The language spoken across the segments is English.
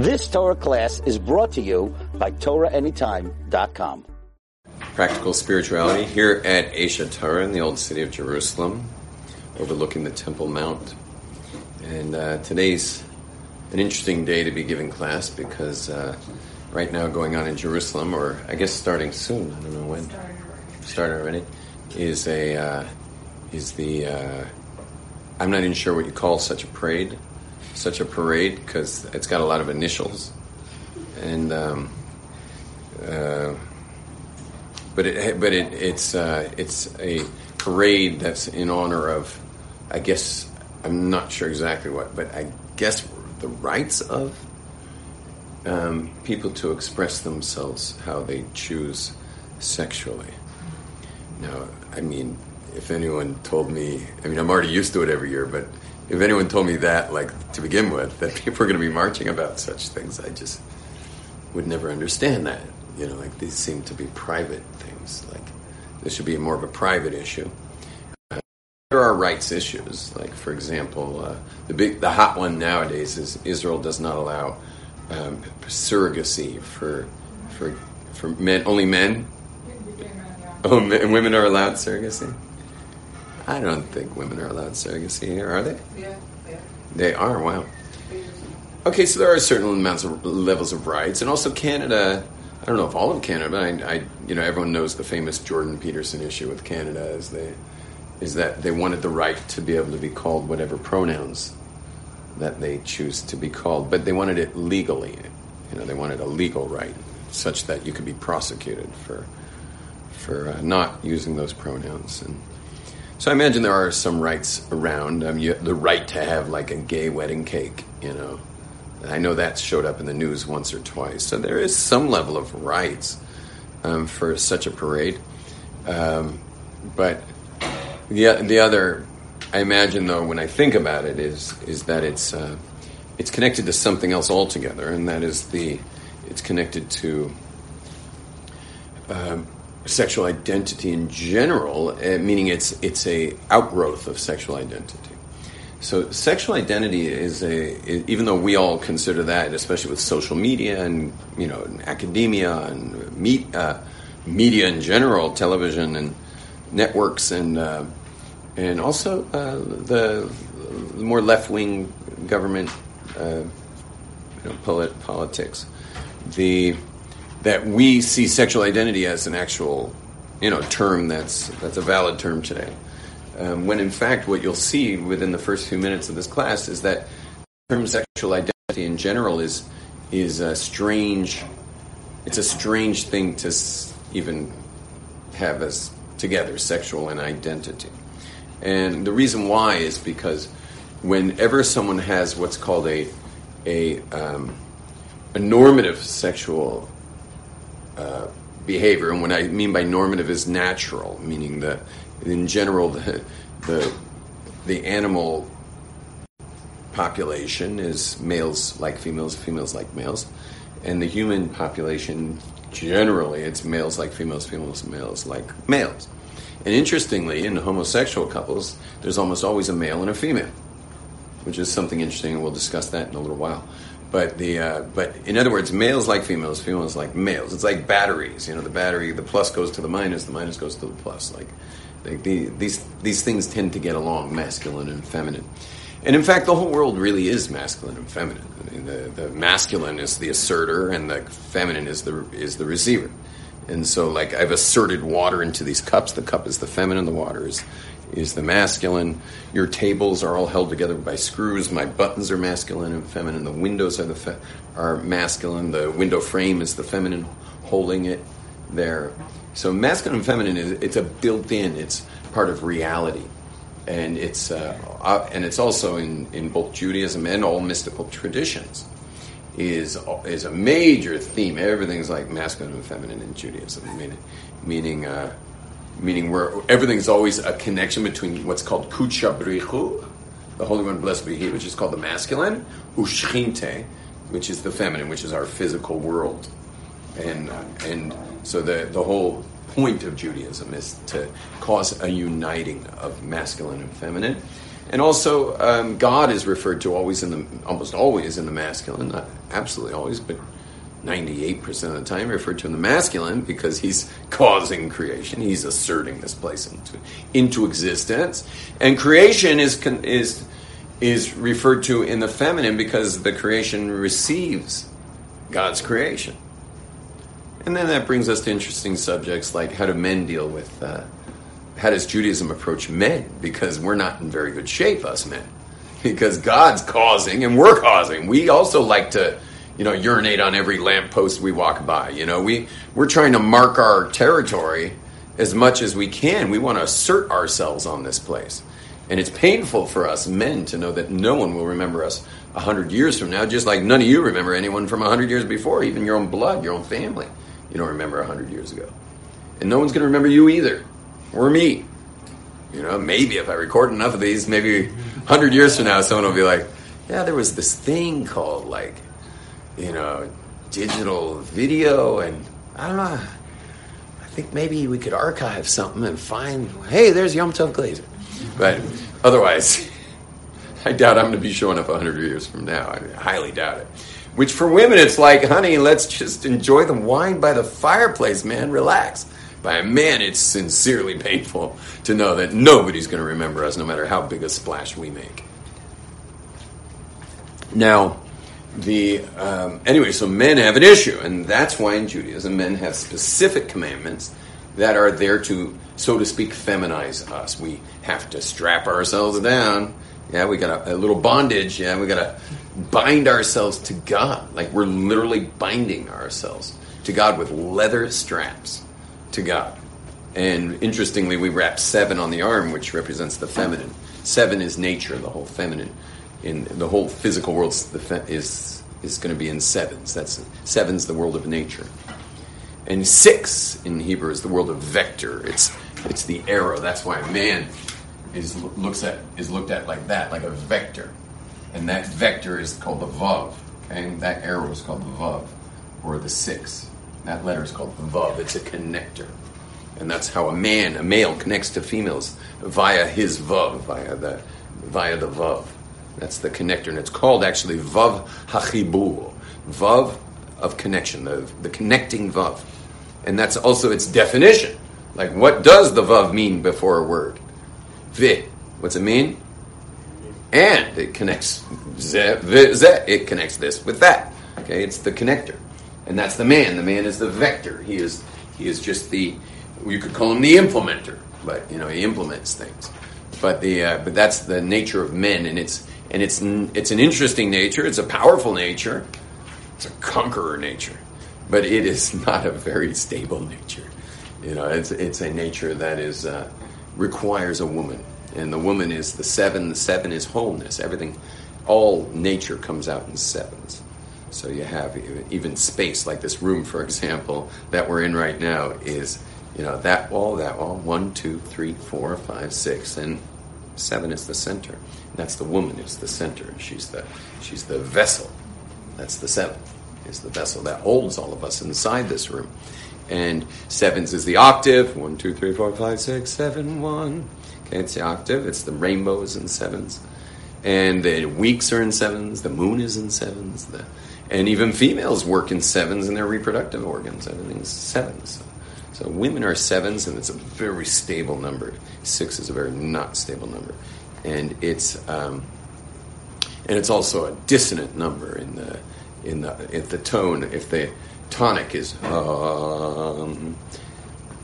This Torah class is brought to you by TorahAnytime.com. Practical spirituality here at Aish Torah in the old city of Jerusalem, overlooking the Temple Mount. And uh, today's an interesting day to be giving class because uh, right now going on in Jerusalem, or I guess starting soon, I don't know when, started already, is a uh, is the uh, I'm not even sure what you call such a parade, such a parade because it's got a lot of initials, and um, uh, but it but it, it's uh, it's a parade that's in honor of I guess I'm not sure exactly what, but I guess the rights of um, people to express themselves how they choose sexually. Now, I mean, if anyone told me, I mean, I'm already used to it every year, but if anyone told me that, like to begin with, that people are going to be marching about such things, I just would never understand that. You know, like these seem to be private things. Like this should be more of a private issue. Uh, there are rights issues. Like, for example, uh, the big, the hot one nowadays is Israel does not allow um, surrogacy for for for men, only men. Oh, and women are allowed surrogacy. I don't think women are allowed surrogacy here, are they? Yeah, yeah. They are. Wow. Okay, so there are certain amounts of levels of rights, and also Canada. I don't know if all of Canada, but I, I, you know, everyone knows the famous Jordan Peterson issue with Canada is they, is that they wanted the right to be able to be called whatever pronouns that they choose to be called, but they wanted it legally. You know, they wanted a legal right, such that you could be prosecuted for for uh, not using those pronouns. And so I imagine there are some rights around. Um, you, the right to have like a gay wedding cake. You know, I know that showed up in the news once or twice. So there is some level of rights um, for such a parade. Um, but the the other, I imagine though, when I think about it, is is that it's uh, it's connected to something else altogether, and that is the it's connected to. Um, sexual identity in general, uh, meaning it's it's a outgrowth of sexual identity. So sexual identity is a is, even though we all consider that, especially with social media and you know and academia and meet, uh, media in general, television and networks and uh, and also uh, the, the more left wing government uh, you know, polit- politics, the that we see sexual identity as an actual, you know, term that's that's a valid term today. Um, when in fact, what you'll see within the first few minutes of this class is that the term sexual identity in general is is a strange. It's a strange thing to even have as together, sexual and identity. And the reason why is because whenever someone has what's called a a, um, a normative sexual uh, behavior, and what I mean by normative is natural, meaning that in general the the, the animal population is males like females, females like males, and the human population generally it's males like females, females males like males. And interestingly, in homosexual couples, there's almost always a male and a female, which is something interesting, and we'll discuss that in a little while. But the uh, but in other words, males like females, females like males. It's like batteries. You know, the battery, the plus goes to the minus, the minus goes to the plus. Like, like the, these these things tend to get along, masculine and feminine. And in fact, the whole world really is masculine and feminine. I mean, the, the masculine is the asserter, and the feminine is the is the receiver. And so, like, I've asserted water into these cups. The cup is the feminine, the water is is the masculine. Your tables are all held together by screws. My buttons are masculine and feminine. The windows are the fe- are masculine. The window frame is the feminine holding it there. So masculine and feminine is it's a built-in. It's part of reality, and it's uh, uh, and it's also in in both Judaism and all mystical traditions. Is is a major theme. Everything's like masculine and feminine in Judaism, meaning meaning. Uh, meaning where everything's always a connection between what's called kucha brichu, the Holy One, blessed be He, which is called the masculine, ushchinte, which is the feminine, which is our physical world, and uh, and so the the whole point of Judaism is to cause a uniting of masculine and feminine, And also, um, God is referred to always in the almost always in the masculine, not absolutely always, but 98% of the time referred to in the masculine because he's causing creation. He's asserting this place into, into existence. And creation is, is, is referred to in the feminine because the creation receives God's creation. And then that brings us to interesting subjects like how do men deal with, uh, how does Judaism approach men? Because we're not in very good shape, us men. Because God's causing and we're causing. We also like to you know, urinate on every lamppost we walk by. You know, we, we're trying to mark our territory as much as we can. We want to assert ourselves on this place. And it's painful for us men to know that no one will remember us a hundred years from now, just like none of you remember anyone from a hundred years before, even your own blood, your own family. You don't remember a hundred years ago. And no one's going to remember you either, or me. You know, maybe if I record enough of these, maybe a hundred years from now, someone will be like, yeah, there was this thing called like you know, digital video, and I don't know. I think maybe we could archive something and find, hey, there's Yom Tov Glazer. But otherwise, I doubt I'm going to be showing up 100 years from now. I highly doubt it. Which for women, it's like, honey, let's just enjoy the wine by the fireplace, man. Relax. By a man, it's sincerely painful to know that nobody's going to remember us, no matter how big a splash we make. Now, the um, anyway, so men have an issue, and that's why in Judaism men have specific commandments that are there to, so to speak, feminize us. We have to strap ourselves down. Yeah, we got a, a little bondage. Yeah, we got to bind ourselves to God, like we're literally binding ourselves to God with leather straps to God. And interestingly, we wrap seven on the arm, which represents the feminine. Seven is nature, the whole feminine in the whole physical world is is going to be in sevens. That's sevens, the world of nature, and six in Hebrew is the world of vector. It's it's the arrow. That's why man is looks at is looked at like that, like a vector, and that vector is called the vav. Okay, and that arrow is called the vav, or the six. That letter is called the vav. It's a connector. And that's how a man, a male, connects to females via his vav, via the via the vav. That's the connector, and it's called actually Vav Hachibur, Vav of connection, the, the connecting Vav. And that's also its definition. Like, what does the Vav mean before a word? Vi. What's it mean? And it connects ze, ze. It connects this with that. Okay, it's the connector, and that's the man. The man is the vector. He is he is just the you could call him the implementer, but you know he implements things. But the uh, but that's the nature of men, and it's and it's it's an interesting nature. It's a powerful nature. It's a conqueror nature, but it is not a very stable nature. You know, it's it's a nature that is uh, requires a woman, and the woman is the seven. The seven is wholeness. Everything, all nature comes out in sevens. So you have even space, like this room, for example, that we're in right now, is you know that wall, that wall, one, two, three, four, five, six, and seven is the center. That's the woman is the center. She's the she's the vessel. That's the seventh. Is the vessel that holds all of us inside this room. And sevens is the octave. One, two, three, four, five, six, seven, one. Okay, it's the octave. It's the rainbows in sevens. And the weeks are in sevens. The moon is in sevens. The, and even females work in sevens in their reproductive organs. Everything's sevens. So women are sevens, and it's a very stable number. Six is a very not stable number and it's um, and it's also a dissonant number in the in the if the tone. If the tonic is um,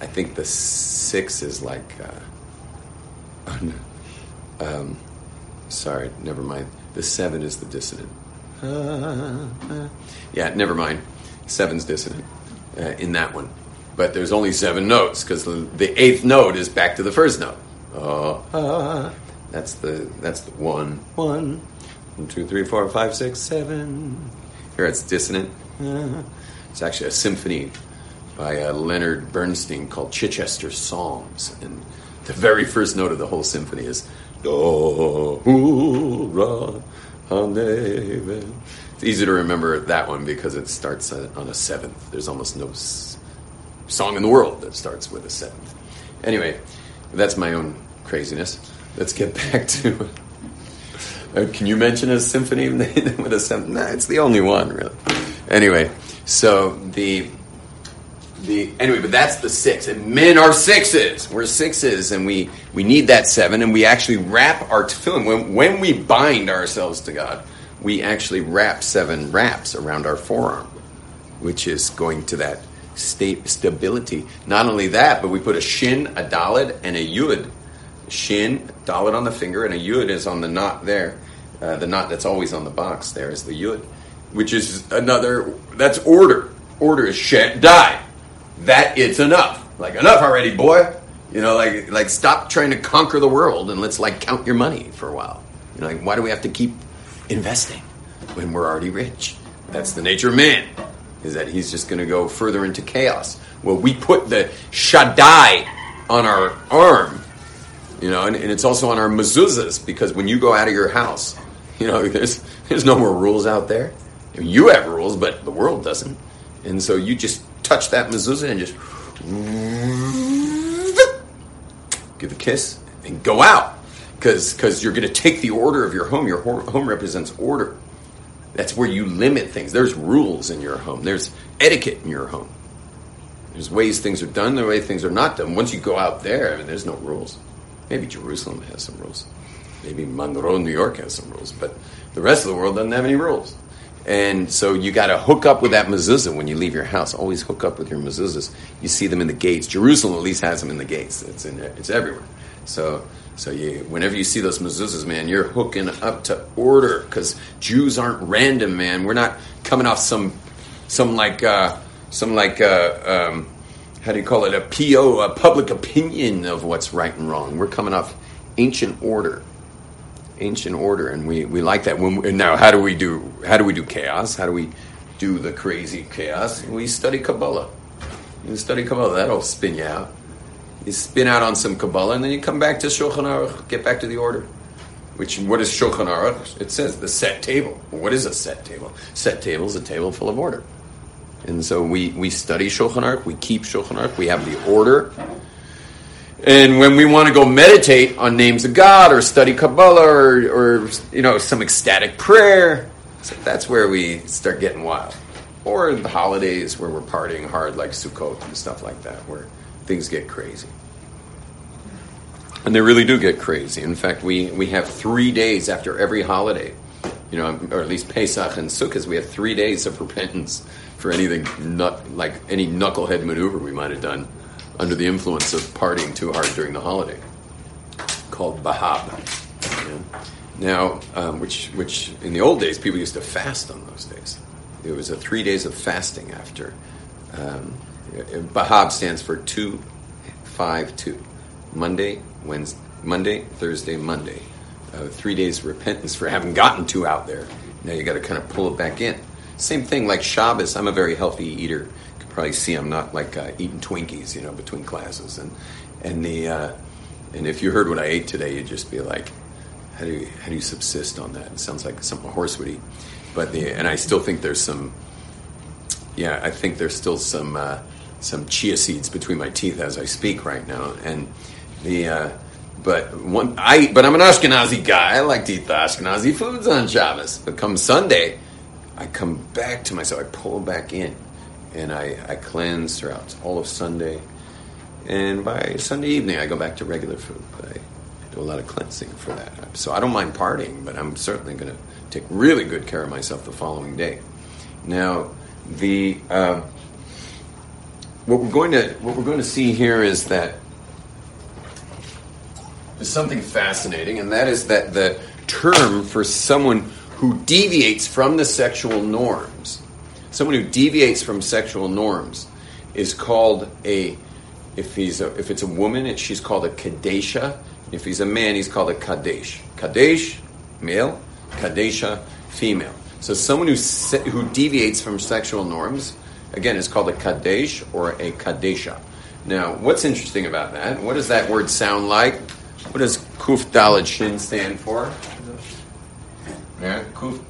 I think the six is like uh, um, sorry never mind. The seven is the dissonant. Yeah never mind. Seven's dissonant uh, in that one. But there's only seven notes because the, the, eighth note is back to the first note. Uh, that's the that's the one one one two three four five six seven. Here it's dissonant. It's actually a symphony by uh, Leonard Bernstein called Chichester Psalms, and the very first note of the whole symphony is do ra It's easy to remember that one because it starts on a seventh. There's almost no song in the world that starts with a seventh. Anyway, that's my own craziness let's get back to Uh, can you mention a symphony with a seven? Nah, it's the only one, really. Anyway, so the the anyway, but that's the six. And men are sixes. We're sixes, and we we need that seven, and we actually wrap our tefillin when when we bind ourselves to God. We actually wrap seven wraps around our forearm, which is going to that state stability. Not only that, but we put a shin, a dalid, and a yud. Shin, dalid on the finger, and a yud is on the knot there. Uh, the knot that's always on the box there is the yud, which is another. That's order. Order is Shaddai. That it's enough. Like enough already, boy. You know, like like stop trying to conquer the world and let's like count your money for a while. You know, like why do we have to keep investing when we're already rich? That's the nature of man is that he's just going to go further into chaos. Well, we put the Shaddai on our arm, you know, and, and, it's also on our mezuzahs because when you go out of your house, you know, there's there's no more rules out there. You have rules, but the world doesn't, and so you just touch that mezuzah and just give a kiss and go out because because you're going to take the order of your home. Your home represents order. That's where you limit things. There's rules in your home. There's etiquette in your home. There's ways things are done, the way things are not done. Once you go out there, I mean, there's no rules. Maybe Jerusalem has some rules. Maybe Monroe, New York has some rules, but the rest of the world doesn't have any rules. And so you got to hook up with that mezuzah when you leave your house. Always hook up with your mezuzahs. You see them in the gates. Jerusalem at least has them in the gates. It's in it's everywhere. So so you, whenever you see those mezuzahs, man, you're hooking up to order because Jews aren't random, man. We're not coming off some, some like, uh, some like, uh, um, how do you call it? A PO, a public opinion of what's right and wrong. We're coming off ancient order, ancient order, and we, we like that. When we, now, how do we do? How do we do chaos? How do we do the crazy chaos? We study Kabbalah. You study Kabbalah. That'll spin you out. You spin out on some Kabbalah, and then you come back to Shulchan Aruch, get back to the order. Which, what is Shulchan Aruch? It says the set table. What is a set table? Set table is a table full of order. And so we, we study Shulchan Aruch, we keep Shulchan Aruch, we have the order. And when we want to go meditate on names of God or study Kabbalah or, or you know some ecstatic prayer, so that's where we start getting wild. Or the holidays where we're partying hard like Sukkot and stuff like that, where things get crazy. And they really do get crazy. In fact, we, we have three days after every holiday, you know, or at least Pesach and Sukkot, we have three days of repentance for anything, nut, like any knucklehead maneuver we might have done under the influence of partying too hard during the holiday, called Bahab. Now, um, which, which in the old days, people used to fast on those days. It was a three days of fasting after um, Bahab stands for two, five, two. Monday, Wednesday, Monday, Thursday, Monday. Uh, three days repentance for having gotten two out there. Now you got to kind of pull it back in. Same thing like Shabbos. I'm a very healthy eater. You can probably see I'm not like uh, eating Twinkies, you know, between classes. And and the uh, and if you heard what I ate today, you'd just be like, how do you how do you subsist on that? It sounds like something a horse would eat. But the and I still think there's some. Yeah, I think there's still some uh, some chia seeds between my teeth as I speak right now, and the. Uh, but one, I but I'm an Ashkenazi guy. I like to eat the Ashkenazi foods on Shabbos. But come Sunday, I come back to myself. I pull back in, and I, I cleanse throughout all of Sunday. And by Sunday evening, I go back to regular food. But I, I do a lot of cleansing for that. So I don't mind partying, but I'm certainly going to take really good care of myself the following day. Now, the uh, what we're going to what we're going to see here is that there's something fascinating, and that is that the term for someone who deviates from the sexual norms, someone who deviates from sexual norms, is called a if he's a, if it's a woman, it, she's called a kadesha. If he's a man, he's called a kadesh. Kadesh, male. Kadesha, female. So someone who who deviates from sexual norms Again, is called a kadesh or a kadesha. Now, what's interesting about that? What does that word sound like? What does kuf dalad shin stand for? Yeah, kuf,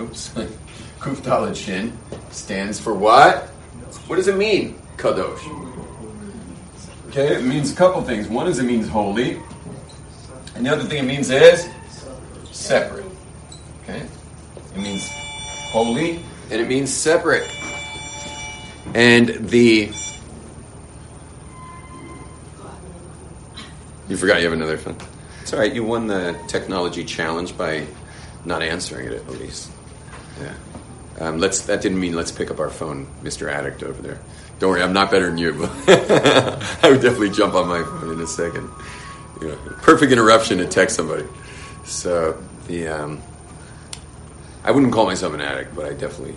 oops, kuf dalad shin stands for what? What does it mean, kadosh? Okay, it means a couple things. One is it means holy, and the other thing it means is separate. Okay? It means holy and it means separate. And the. You forgot you have another phone? It's all right. You won the technology challenge by not answering it at least. Yeah. Um, let's. That didn't mean let's pick up our phone, Mr. Addict over there. Don't worry, I'm not better than you. But I would definitely jump on my phone in a second. You know, perfect interruption to text somebody. So the um, I wouldn't call myself an addict, but I definitely,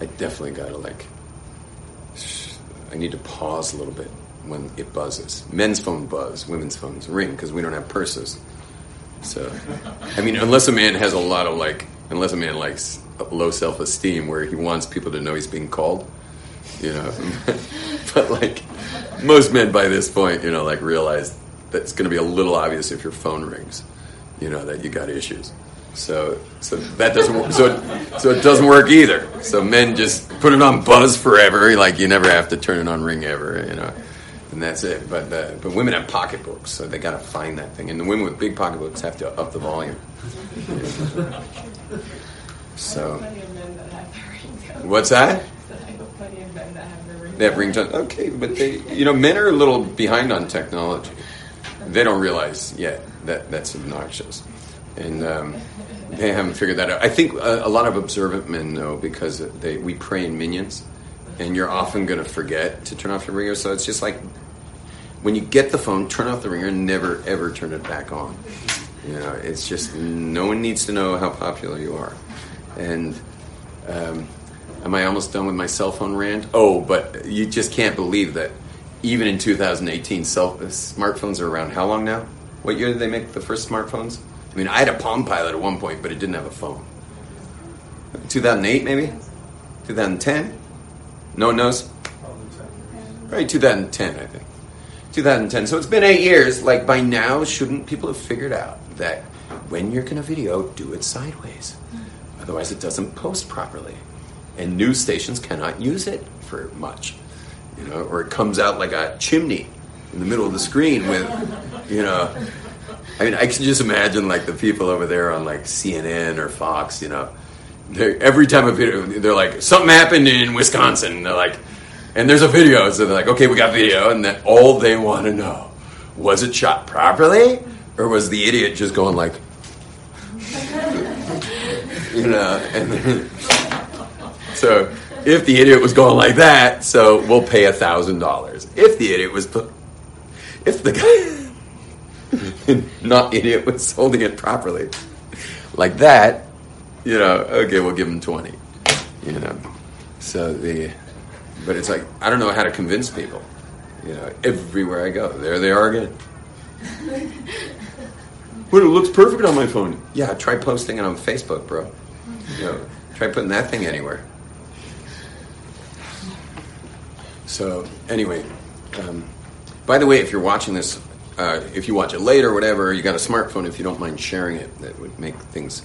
I definitely gotta like. I need to pause a little bit when it buzzes. Men's phone buzz, women's phones ring because we don't have purses. So, I mean, unless a man has a lot of like, unless a man likes low self esteem where he wants people to know he's being called, you know. but like, most men by this point, you know, like realize that it's going to be a little obvious if your phone rings, you know, that you got issues. So, so that doesn't work. So, it, so it doesn't work either. So men just put it on buzz forever. Like you never have to turn it on ring ever, you know and that's it. But uh, but women have pocketbooks, so they got to find that thing. And the women with big pocketbooks have to up the volume. so, what's that? They have ringtones. Okay, but they, you know, men are a little behind on technology. They don't realize yet that that's obnoxious, and um, they haven't figured that out. I think a, a lot of observant men know because they we pray in minyans and you're often going to forget to turn off your ringer. So it's just like when you get the phone, turn off the ringer and never ever turn it back on. You know, it's just no one needs to know how popular you are. And um, am I almost done with my cell phone rant? Oh, but you just can't believe that even in 2018, cell, smartphones are around. How long now? What year did they make the first smartphones? I mean, I had a Palm Pilot at one point, but it didn't have a phone. 2008, maybe? 2010? No one knows? Right, 2010, I think. 2010. So it's been eight years. Like by now, shouldn't people have figured out that when you're going to video, do it sideways? Otherwise, it doesn't post properly. And news stations cannot use it for much. You know, or it comes out like a chimney in the middle of the screen with, you know. I mean, I can just imagine like the people over there on like CNN or Fox, you know every time a video, they're like, something happened in Wisconsin. And They're like, and there's a video, so they're like, okay, we got video, and then all they want to know was it shot properly, or was the idiot just going like, you know? And so if the idiot was going like that, so we'll pay a thousand dollars. If the idiot was, if the guy, not idiot was holding it properly, like that, you know, okay, we'll give them 20. You know, so the, but it's like, I don't know how to convince people. You know, everywhere I go, there they are again. but it looks perfect on my phone. Yeah, try posting it on Facebook, bro. You know, try putting that thing anywhere. So, anyway, um, by the way, if you're watching this, uh, if you watch it later or whatever, you got a smartphone, if you don't mind sharing it, that would make things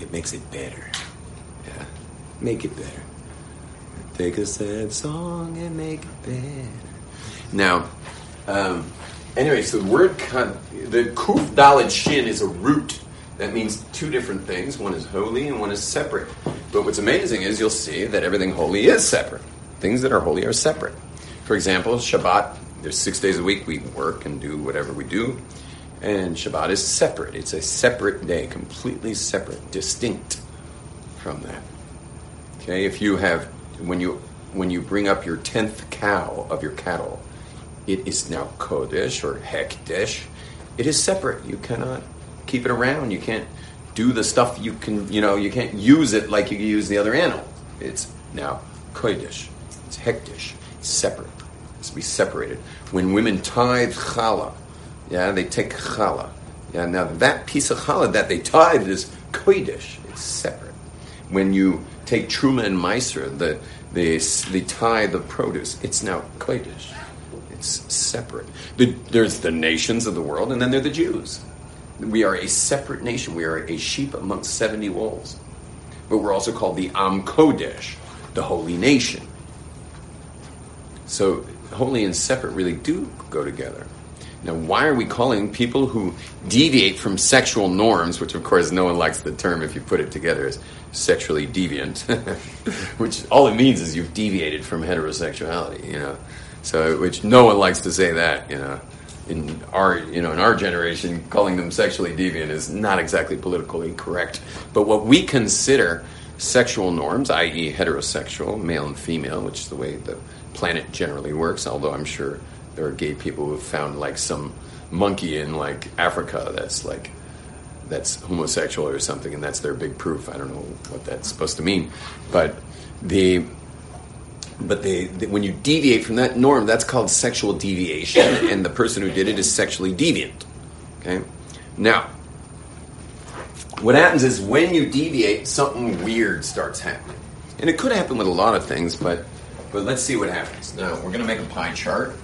it makes it better. Yeah, make it better. Take a sad song and make it better. Now, um, anyway, so the word the kuf dalid shin is a root that means two different things. One is holy and one is separate. But what's amazing is you'll see that everything holy is separate. Things that are holy are separate. For example, Shabbat. There's six days a week we work and do whatever we do. And Shabbat is separate. It's a separate day, completely separate, distinct from that. Okay, if you have when you when you bring up your tenth cow of your cattle, it is now kodesh or hekdesh. It is separate. You cannot keep it around. You can't do the stuff you can. You know, you can't use it like you use the other animal. It's now kodesh. It's hekdesh. It's separate. It's to be separated. When women tithe challah, yeah, they take challah. Yeah, now that piece of challah that they tithe is kodesh. It's separate. When you take truma and meiser, the the the tithe of produce, it's now kodesh. It's separate. The, there's the nations of the world, and then there are the Jews. We are a separate nation. We are a sheep amongst seventy wolves. But we're also called the Am Kodesh, the holy nation. So holy and separate really do go together. Now, why are we calling people who deviate from sexual norms, which of course no one likes the term if you put it together as sexually deviant, which all it means is you've deviated from heterosexuality, you know. So, which no one likes to say that, you know. In our, you know, in our generation, calling them sexually deviant is not exactly politically correct. But what we consider sexual norms, i.e., heterosexual, male and female, which is the way the planet generally works, although I'm sure there are gay people who have found like some monkey in like Africa that's like that's homosexual or something, and that's their big proof. I don't know what that's supposed to mean, but the but they, they, when you deviate from that norm, that's called sexual deviation, and the person who did it is sexually deviant. Okay, now what happens is when you deviate, something weird starts happening, and it could happen with a lot of things, but but let's see what happens. Now we're going to make a pie chart.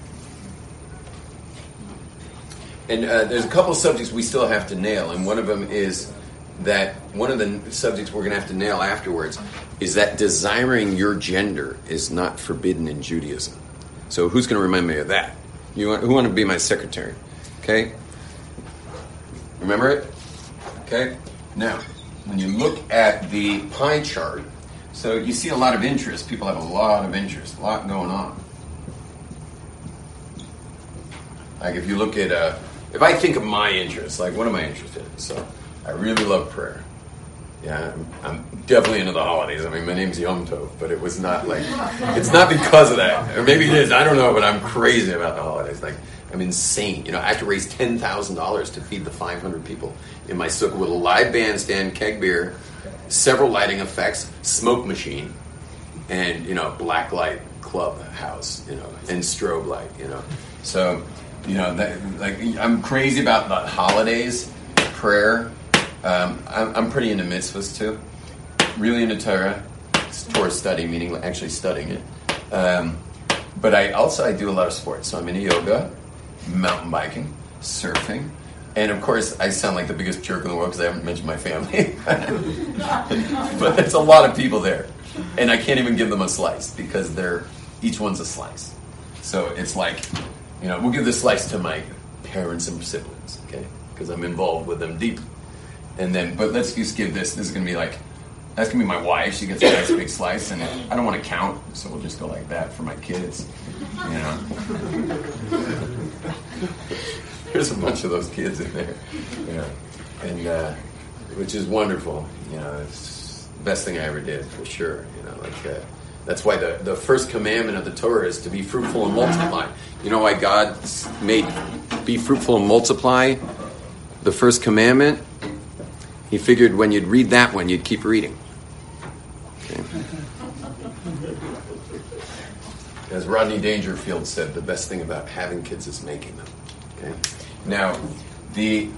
And uh, there's a couple of subjects we still have to nail, and one of them is that one of the subjects we're going to have to nail afterwards is that desiring your gender is not forbidden in Judaism. So who's going to remind me of that? You want, who want to be my secretary? Okay. Remember it? Okay. Now, when you look at the pie chart, so you see a lot of interest. People have a lot of interest, a lot going on. Like if you look at uh, if I think of my interests, like what am I interested in? So I really love prayer. Yeah, I'm, I'm, definitely into the holidays. I mean, my name's Yom Tov, but it was not like it's not because of that, or maybe it is. I don't know, but I'm crazy about the holidays. Like I'm insane. You know, I have to raise ten thousand dollars to feed the 500 people in my sukkah with a live bandstand, keg beer, several lighting effects, smoke machine, and you know, black light clubhouse, you know, and strobe light. You know, so you know, that, like I'm crazy about the holidays, prayer. Um, I'm, I'm, pretty into mitzvahs too. Really into Torah, Torah study, meaning actually studying it. Um, but I also I do a lot of sports. So I'm into yoga, mountain biking, surfing, and of course I sound like the biggest jerk in the world because I haven't mentioned my family. but there's a lot of people there, and I can't even give them a slice because they're each one's a slice. So it's like you know, we'll give this slice to my parents and siblings, okay? Because I'm involved with them deeply. And then, but let's just give this. This is gonna be like, that's gonna be my wife. She gets a nice big slice, and I don't want to count, so we'll just go like that for my kids. You know. There's a bunch of those kids in there, you know, and uh, which is wonderful. You know, it's the best thing I ever did for sure. You know, like. Uh, that's why the, the first commandment of the Torah is to be fruitful and multiply. You know why God made be fruitful and multiply the first commandment? He figured when you'd read that one, you'd keep reading. Okay. As Rodney Dangerfield said, the best thing about having kids is making them. Okay. Now, the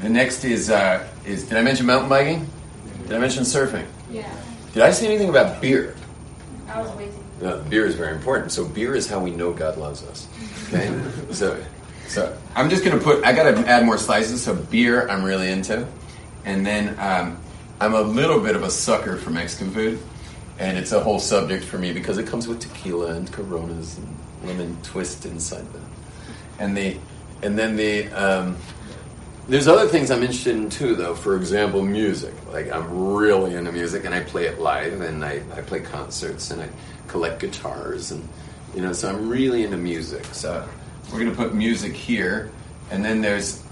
the next is uh, is did I mention mountain biking? Did I mention surfing? Yeah. Did I say anything about beer? I was waiting. No, beer is very important. So beer is how we know God loves us. Okay, so so I'm just gonna put. I gotta add more slices. So beer, I'm really into, and then um, I'm a little bit of a sucker for Mexican food, and it's a whole subject for me because it comes with tequila and Coronas and lemon twist inside them, and the and then the. Um, there's other things I'm interested in too, though. For example, music. Like I'm really into music, and I play it live, and I, I play concerts, and I collect guitars, and you know, so I'm really into music. So we're gonna put music here, and then there's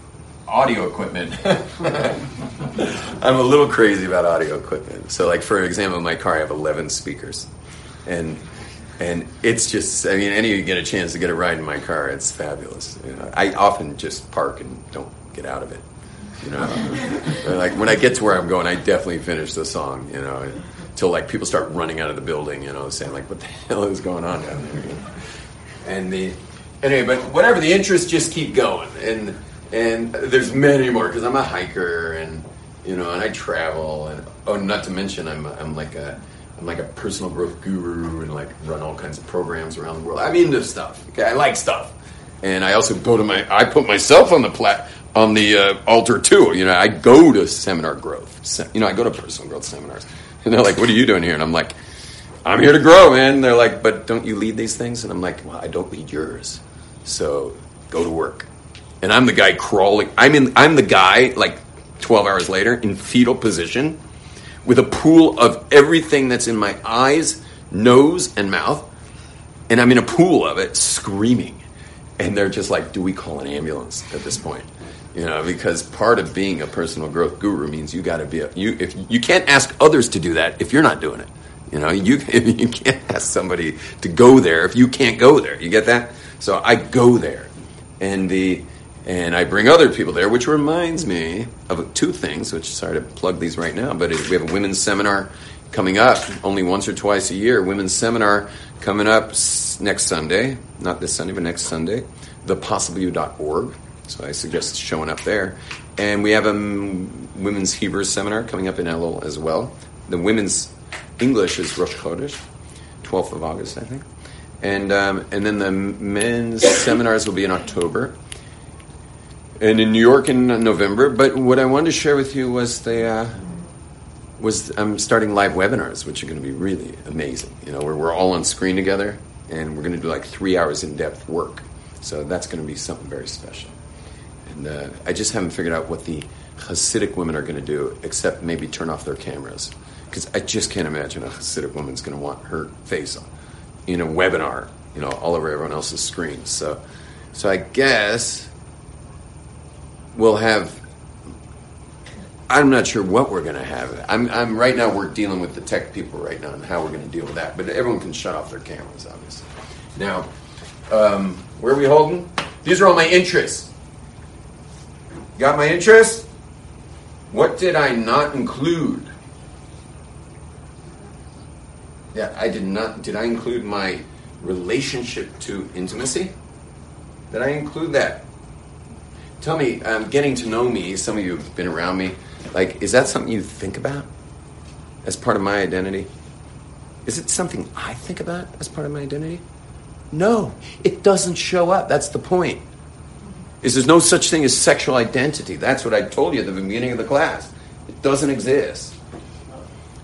audio equipment. I'm a little crazy about audio equipment. So, like for example, in my car, I have 11 speakers, and and it's just I mean, any of you get a chance to get a ride in my car, it's fabulous. You know, I often just park and don't get out of it. You know, like when I get to where I'm going, I definitely finish the song. You know, until like people start running out of the building. You know, saying like, "What the hell is going on down there?" And the anyway, but whatever the interests just keep going, and and there's many more because I'm a hiker and you know, and I travel and oh, not to mention I'm I'm like a I'm like a personal growth guru and like run all kinds of programs around the world. I'm into stuff. Okay, I like stuff, and I also go to my I put myself on the plat on the uh, altar too. You know, I go to seminar growth. You know, I go to personal growth seminars, and they're like, "What are you doing here?" And I'm like, "I'm here to grow, man." And they're like, "But don't you lead these things?" And I'm like, "Well, I don't lead yours, so go to work." and I'm the guy crawling. I'm in. I'm the guy like 12 hours later in fetal position with a pool of everything that's in my eyes, nose, and mouth, and I'm in a pool of it, screaming. And they're just like, "Do we call an ambulance at this point?" You know, because part of being a personal growth guru means you got to be a, you. If you can't ask others to do that if you're not doing it, you know, you you can't ask somebody to go there if you can't go there. You get that? So I go there, and the and I bring other people there, which reminds me of two things. Which sorry to plug these right now, but we have a women's seminar coming up only once or twice a year. Women's seminar coming up next Sunday, not this Sunday, but next Sunday. ThePossibleU.org. So I suggest showing up there. And we have a women's Hebrew seminar coming up in Elul as well. The women's English is Rosh Chodesh, 12th of August, I think. And, um, and then the men's seminars will be in October and in New York in November. But what I wanted to share with you was the uh, was I'm starting live webinars, which are going to be really amazing. You know, where we're all on screen together, and we're going to do like three hours in depth work. So that's going to be something very special. And uh, I just haven't figured out what the Hasidic women are going to do, except maybe turn off their cameras, because I just can't imagine a Hasidic woman's going to want her face on in a webinar, you know, all over everyone else's screens. So, so I guess we'll have. I'm not sure what we're going to have. I'm, I'm right now. We're dealing with the tech people right now and how we're going to deal with that. But everyone can shut off their cameras, obviously. Now, um, where are we holding? These are all my interests. Got my interest? What did I not include? Yeah, I did not. Did I include my relationship to intimacy? Did I include that? Tell me, um, getting to know me, some of you have been around me, like, is that something you think about as part of my identity? Is it something I think about as part of my identity? No, it doesn't show up. That's the point. Is there's no such thing as sexual identity. That's what I told you at the beginning of the class. It doesn't exist.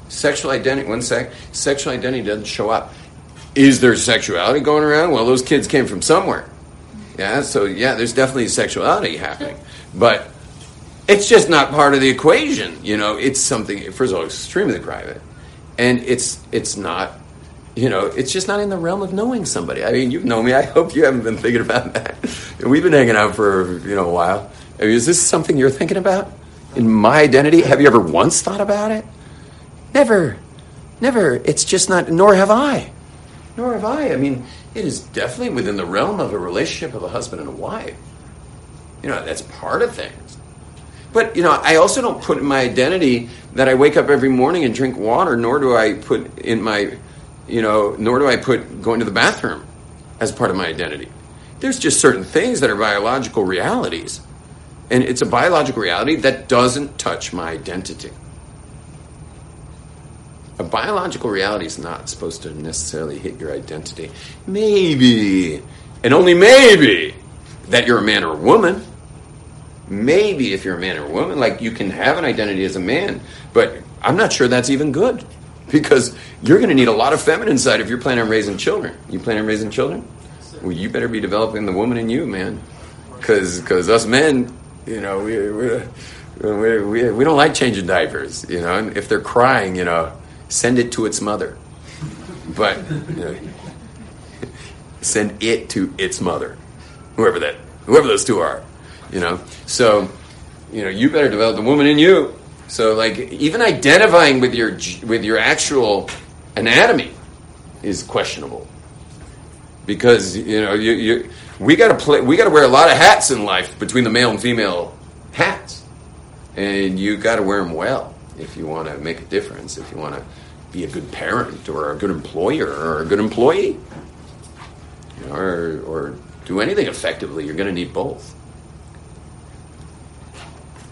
Sexual identity, one sec, sexual identity doesn't show up. Is there sexuality going around? Well, those kids came from somewhere. Yeah, so yeah, there's definitely sexuality happening, but it's just not part of the equation. You know, it's something. First of all, extremely private, and it's it's not. You know, it's just not in the realm of knowing somebody. I mean, you know me. I hope you haven't been thinking about that. We've been hanging out for you know a while. I mean, is this something you're thinking about in my identity? Have you ever once thought about it? Never, never. It's just not. Nor have I. Nor have I. I mean, it is definitely within the realm of a relationship of a husband and a wife. You know, that's part of things. But, you know, I also don't put in my identity that I wake up every morning and drink water, nor do I put in my, you know, nor do I put going to the bathroom as part of my identity. There's just certain things that are biological realities. And it's a biological reality that doesn't touch my identity a biological reality is not supposed to necessarily hit your identity. Maybe, and only maybe, that you're a man or a woman. Maybe if you're a man or a woman, like you can have an identity as a man, but I'm not sure that's even good because you're going to need a lot of feminine side if you're planning on raising children. You plan on raising children? Well, you better be developing the woman in you, man, because because us men, you know, we we, we we don't like changing diapers, you know. And if they're crying, you know, send it to its mother. But you know, send it to its mother, whoever that, whoever those two are, you know. So, you know, you better develop the woman in you. So, like, even identifying with your with your actual anatomy is questionable because you know you, you we got to play we got to wear a lot of hats in life between the male and female hats, and you got to wear them well if you want to make a difference. If you want to be a good parent or a good employer or a good employee you know, or, or do anything effectively, you're going to need both.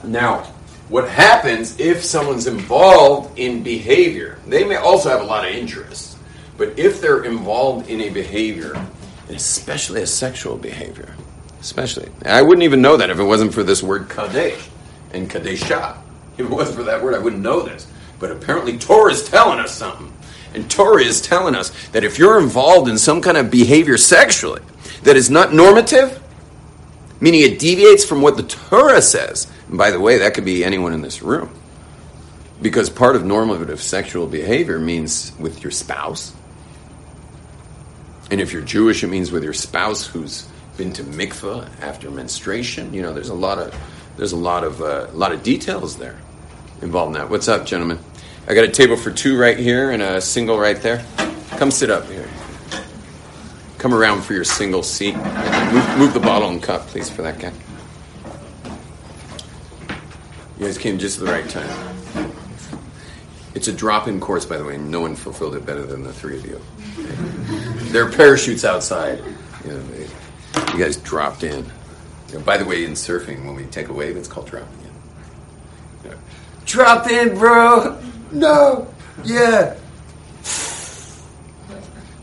Now, what happens if someone's involved in behavior? They may also have a lot of interests, but if they're involved in a behavior, especially a sexual behavior, especially, I wouldn't even know that if it wasn't for this word kadesh and kadesha. If it wasn't for that word, I wouldn't know this. But apparently, Torah is telling us something. And Torah is telling us that if you're involved in some kind of behavior sexually that is not normative, Meaning it deviates from what the Torah says. And by the way, that could be anyone in this room. Because part of normative sexual behavior means with your spouse. And if you're Jewish, it means with your spouse who's been to mikveh after menstruation. You know, there's a lot of there's a lot of uh, a lot of details there involved in that. What's up, gentlemen? I got a table for two right here and a single right there. Come sit up here. Come around for your single seat. Move, move the bottle and cup, please, for that guy. You guys came just at the right time. It's a drop-in course, by the way. No one fulfilled it better than the three of you. There are parachutes outside. You, know, they, you guys dropped in. You know, by the way, in surfing, when we take a wave, it's called dropping in. You know, Drop in, bro. No. Yeah.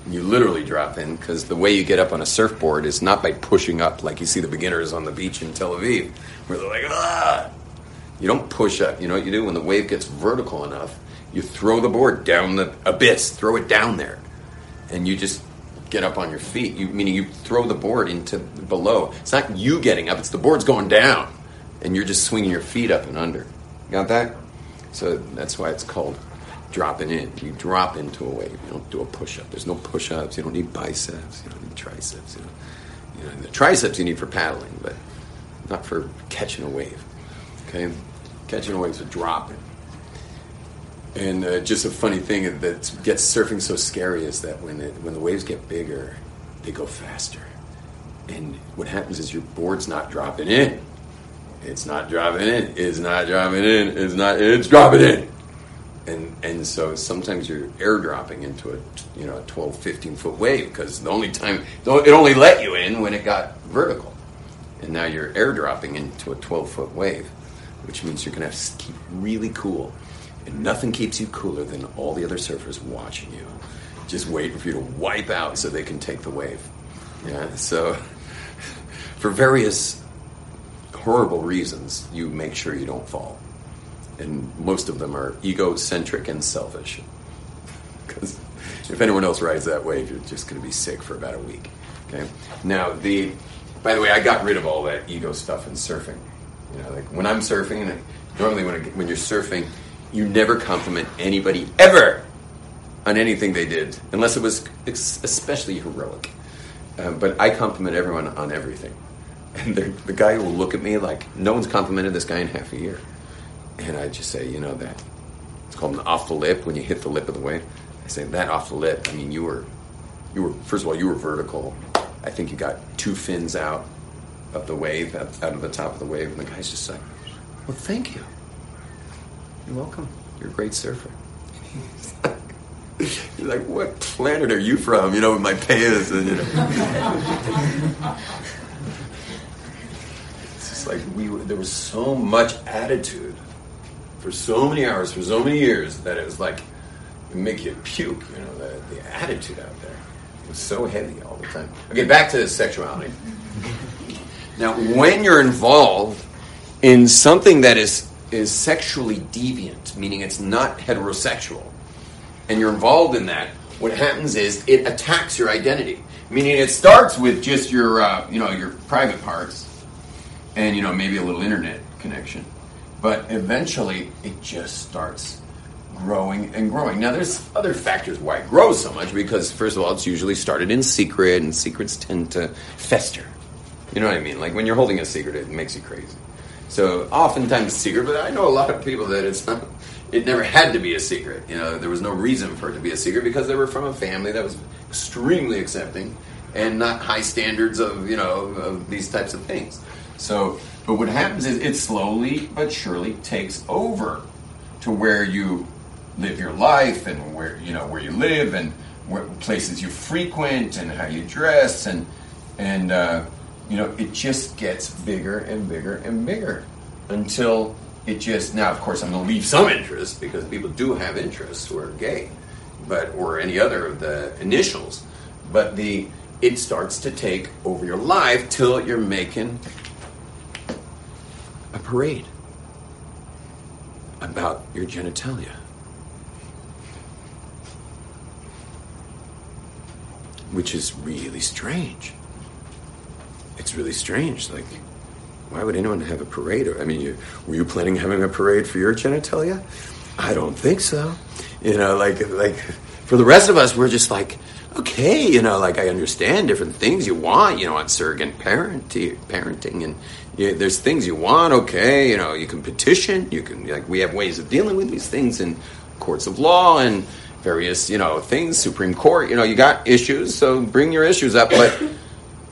You literally drop in because the way you get up on a surfboard is not by pushing up like you see the beginners on the beach in Tel Aviv, where they're like, ah. You don't push up. You know what you do when the wave gets vertical enough? You throw the board down the abyss, throw it down there, and you just get up on your feet. You meaning you throw the board into below. It's not you getting up; it's the board's going down, and you're just swinging your feet up and under. Got that? So that's why it's called dropping in. You drop into a wave. You don't do a push up. There's no push ups. You don't need biceps. You don't need triceps. You you know, the triceps you need for paddling, but not for catching a wave. Okay, catching a wave is a dropping. And uh, just a funny thing that gets surfing so scary is that when it, when the waves get bigger, they go faster. And what happens is your board's not dropping in. It's not dropping in. It's not dropping in. It's not. It's dropping in. And and so sometimes you're airdropping into a you know a 12, 15 foot wave because the only time it only let you in when it got vertical, and now you're airdropping into a 12 foot wave, which means you're gonna have to keep really cool and nothing keeps you cooler than all the other surfers watching you, just waiting for you to wipe out so they can take the wave. Yeah, so for various horrible reasons, you make sure you don't fall. And most of them are egocentric and selfish. Because if anyone else rides that wave, you're just going to be sick for about a week. Okay. Now the, by the way, I got rid of all that ego stuff in surfing. You know, like when I'm surfing, normally when when you're surfing, you never compliment anybody ever on anything they did, unless it was especially heroic. Um, but I compliment everyone on everything. And the guy will look at me like, no one's complimented this guy in half a year. And I just say, you know, that it's called an off the lip when you hit the lip of the wave. I say, that off the lip, I mean, you were, you were, first of all, you were vertical. I think you got two fins out of the wave, out of the top of the wave. And the guy's just like, well, thank you. You're welcome. You're a great surfer. You're like, what planet are you from? You know, with my pants and you know. it's just like we. There was so much attitude for so many hours, for so many years that it was like it make you puke. You know, the, the attitude out there it was so heavy all the time. Okay, back to sexuality. Now, when you're involved in something that is is sexually deviant, meaning it's not heterosexual, and you're involved in that, what happens is it attacks your identity. Meaning it starts with just your, uh, you know, your private parts, and you know maybe a little internet connection, but eventually it just starts growing and growing. Now there's other factors why it grows so much because first of all it's usually started in secret, and secrets tend to fester. You know what I mean? Like when you're holding a secret, it makes you crazy. So oftentimes secret, but I know a lot of people that it's not, it never had to be a secret. You know, there was no reason for it to be a secret because they were from a family that was extremely accepting and not high standards of you know of these types of things. So, but what happens is it slowly but surely takes over to where you live your life and where you know where you live and what places you frequent and how you dress and and uh, you know, it just gets bigger and bigger and bigger until it just now. Of course, I'm going to leave some interest because people do have interests who are gay, but or any other of the initials. But the it starts to take over your life till you're making a parade about your genitalia. Which is really strange it's really strange. Like, why would anyone have a parade? I mean, you, were you planning having a parade for your genitalia? I don't think so. You know, like like for the rest of us, we're just like, okay, you know, like I understand different things you want, you know, on surrogate parenting, parenting, and you, there's things you want. Okay, you know, you can petition, you can like we have ways of dealing with these things in courts of law and various you know things, Supreme Court. You know, you got issues, so bring your issues up, but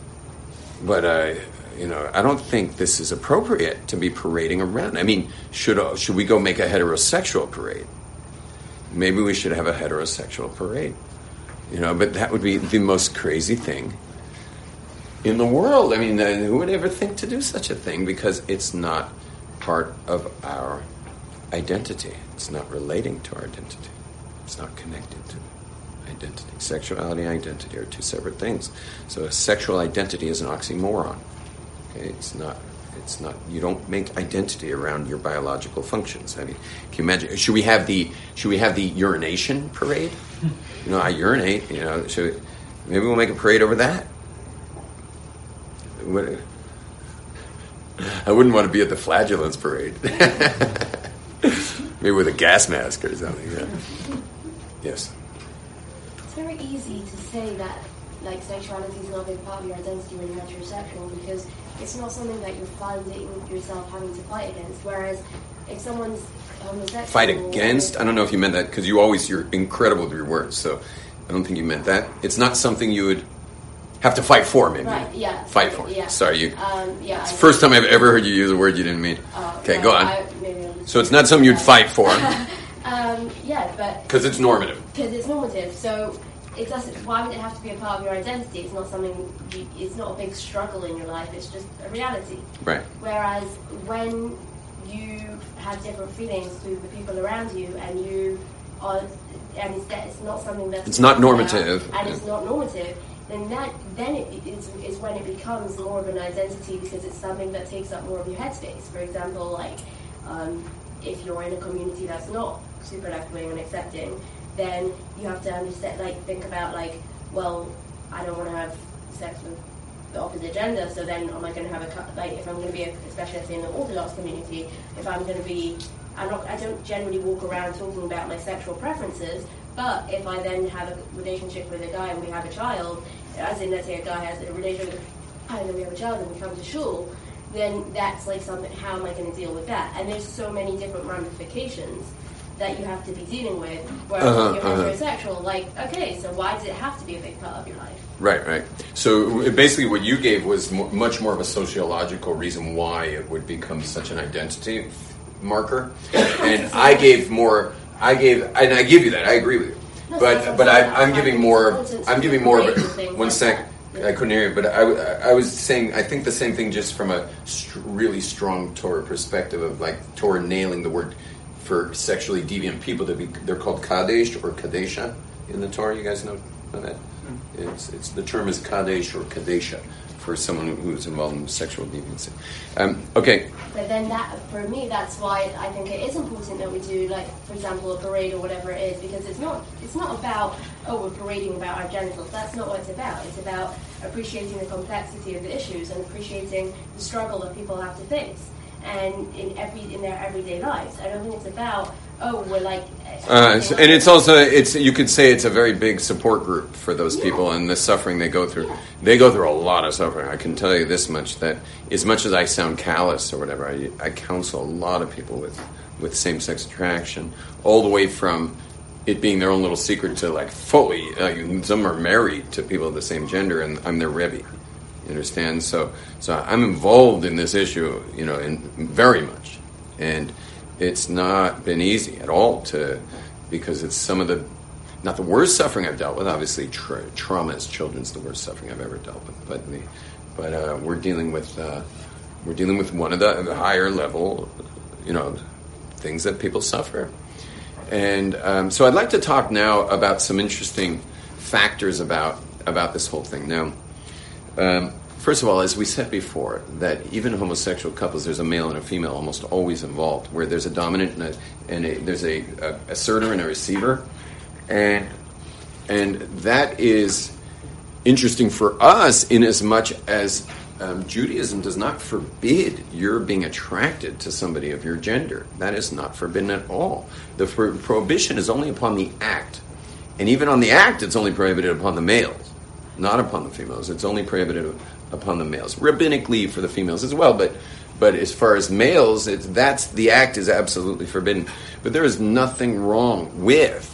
but uh, you know, I don't think this is appropriate to be parading around. I mean, should uh, should we go make a heterosexual parade? Maybe we should have a heterosexual parade. You know, but that would be the most crazy thing in the world. I mean, uh, who would ever think to do such a thing? Because it's not part of our identity. It's not relating to our identity. It's not connected to identity. Sexuality and identity are two separate things. So, a sexual identity is an oxymoron. Okay, it's not. It's not. You don't make identity around your biological functions. I mean, can you imagine? Should we have the Should we have the urination parade? You know, I urinate. You know, should we, maybe we'll make a parade over that. I wouldn't want to be at the flatulence parade. maybe with a gas mask or something. Yeah. Yes. It's very easy to say that like sexuality is not a big part of your identity when you're heterosexual because it's not something that you're finding yourself having to fight against. Whereas if someone's homosexual, Fight against? I don't know if you meant that because you always you're incredible with your words. So I don't think you meant that. It's not something you would have to fight for. Maybe. Right, yeah. Fight for. Yeah. Sorry, you. Um, yeah. It's the first time I've ever heard you use a word you didn't mean. uh, okay, go on. I- maybe I'll just- so it's not something you'd fight for Um, yeah, but because it's normative. because it's normative. So it doesn't. Why would it have to be a part of your identity? It's not something. You, it's not a big struggle in your life. It's just a reality. Right. Whereas when you have different feelings to the people around you, and you are, and it's, it's not something that's It's not normative. about, and it's not normative, then that then it is, is when it becomes more of an identity because it's something that takes up more of your headspace. For example, like um, if you're in a community that's not super left wing and accepting, then you have to understand, like, think about like, well, I don't want to have sex with the opposite gender, so then am I going to have a like if I'm going to be, a, especially in the Orthodox community, if I'm going to be, I'm not, I don't generally walk around talking about my sexual preferences, but if I then have a relationship with a guy and we have a child, as in let's say a guy has a relationship with a guy and then we have a child and we come to shul, then that's like something. How am I going to deal with that? And there's so many different ramifications that you have to be dealing with. Whereas Uh-huh, if you're uh-huh. heterosexual, like okay, so why does it have to be a big part of your life? Right, right. So basically, what you gave was mo- much more of a sociological reason why it would become such an identity marker, and I gave more. I gave, and I give you that. I agree with you. No, But so- but I, that's I'm giving more. I'm giving more. Of things a, one sec. I couldn't hear you, but I, I was saying I think the same thing just from a str- really strong Torah perspective of like Torah nailing the word for sexually deviant people to be they're called kadesh or kadesha in the Torah. You guys know, know that? Hmm. It's, it's the term is kadesh or kadesha for someone who's involved in sexual deviancy. Um, okay, But then that, for me, that's why I think it is important that we do, like, for example, a parade or whatever it is, because it's not, it's not about, oh, we're parading about our genitals. That's not what it's about. It's about appreciating the complexity of the issues and appreciating the struggle that people have to face. And in every in their everyday lives, I don't think it's about oh we're like. Uh, and it's also it's you could say it's a very big support group for those people and the suffering they go through. Yeah. They go through a lot of suffering. I can tell you this much: that as much as I sound callous or whatever, I, I counsel a lot of people with with same sex attraction, all the way from it being their own little secret to like fully. Uh, some are married to people of the same gender, and I'm their rebbe. You understand? So, so I'm involved in this issue, you know, in very much, and it's not been easy at all to, because it's some of the, not the worst suffering I've dealt with. Obviously, tra- trauma as children's the worst suffering I've ever dealt with, but the, but uh, we're dealing with, uh, we're dealing with one of the, the higher level, you know, things that people suffer. And um, so I'd like to talk now about some interesting factors about about this whole thing. Now, um, first of all, as we said before, that even homosexual couples, there's a male and a female almost always involved, where there's a dominant and, a, and a, there's a, a asserter and a receiver, and and that is interesting for us in as much as um, Judaism does not forbid your being attracted to somebody of your gender. That is not forbidden at all. The pro- prohibition is only upon the act. And even on the act, it's only prohibited upon the males, not upon the females. It's only prohibited upon the males. Rabbinically for the females as well, but but as far as males, it's, that's the act is absolutely forbidden. But there is nothing wrong with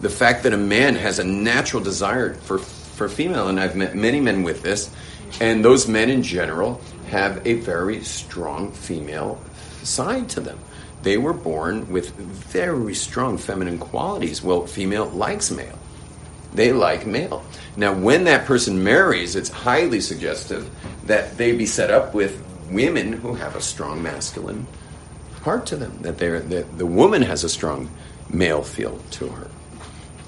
the fact that a man has a natural desire for for female, and I've met many men with this, and those men in general have a very strong female side to them. They were born with very strong feminine qualities. Well, female likes male. They like male. Now, when that person marries, it's highly suggestive that they be set up with women who have a strong masculine part to them. That they're that the woman has a strong male feel to her,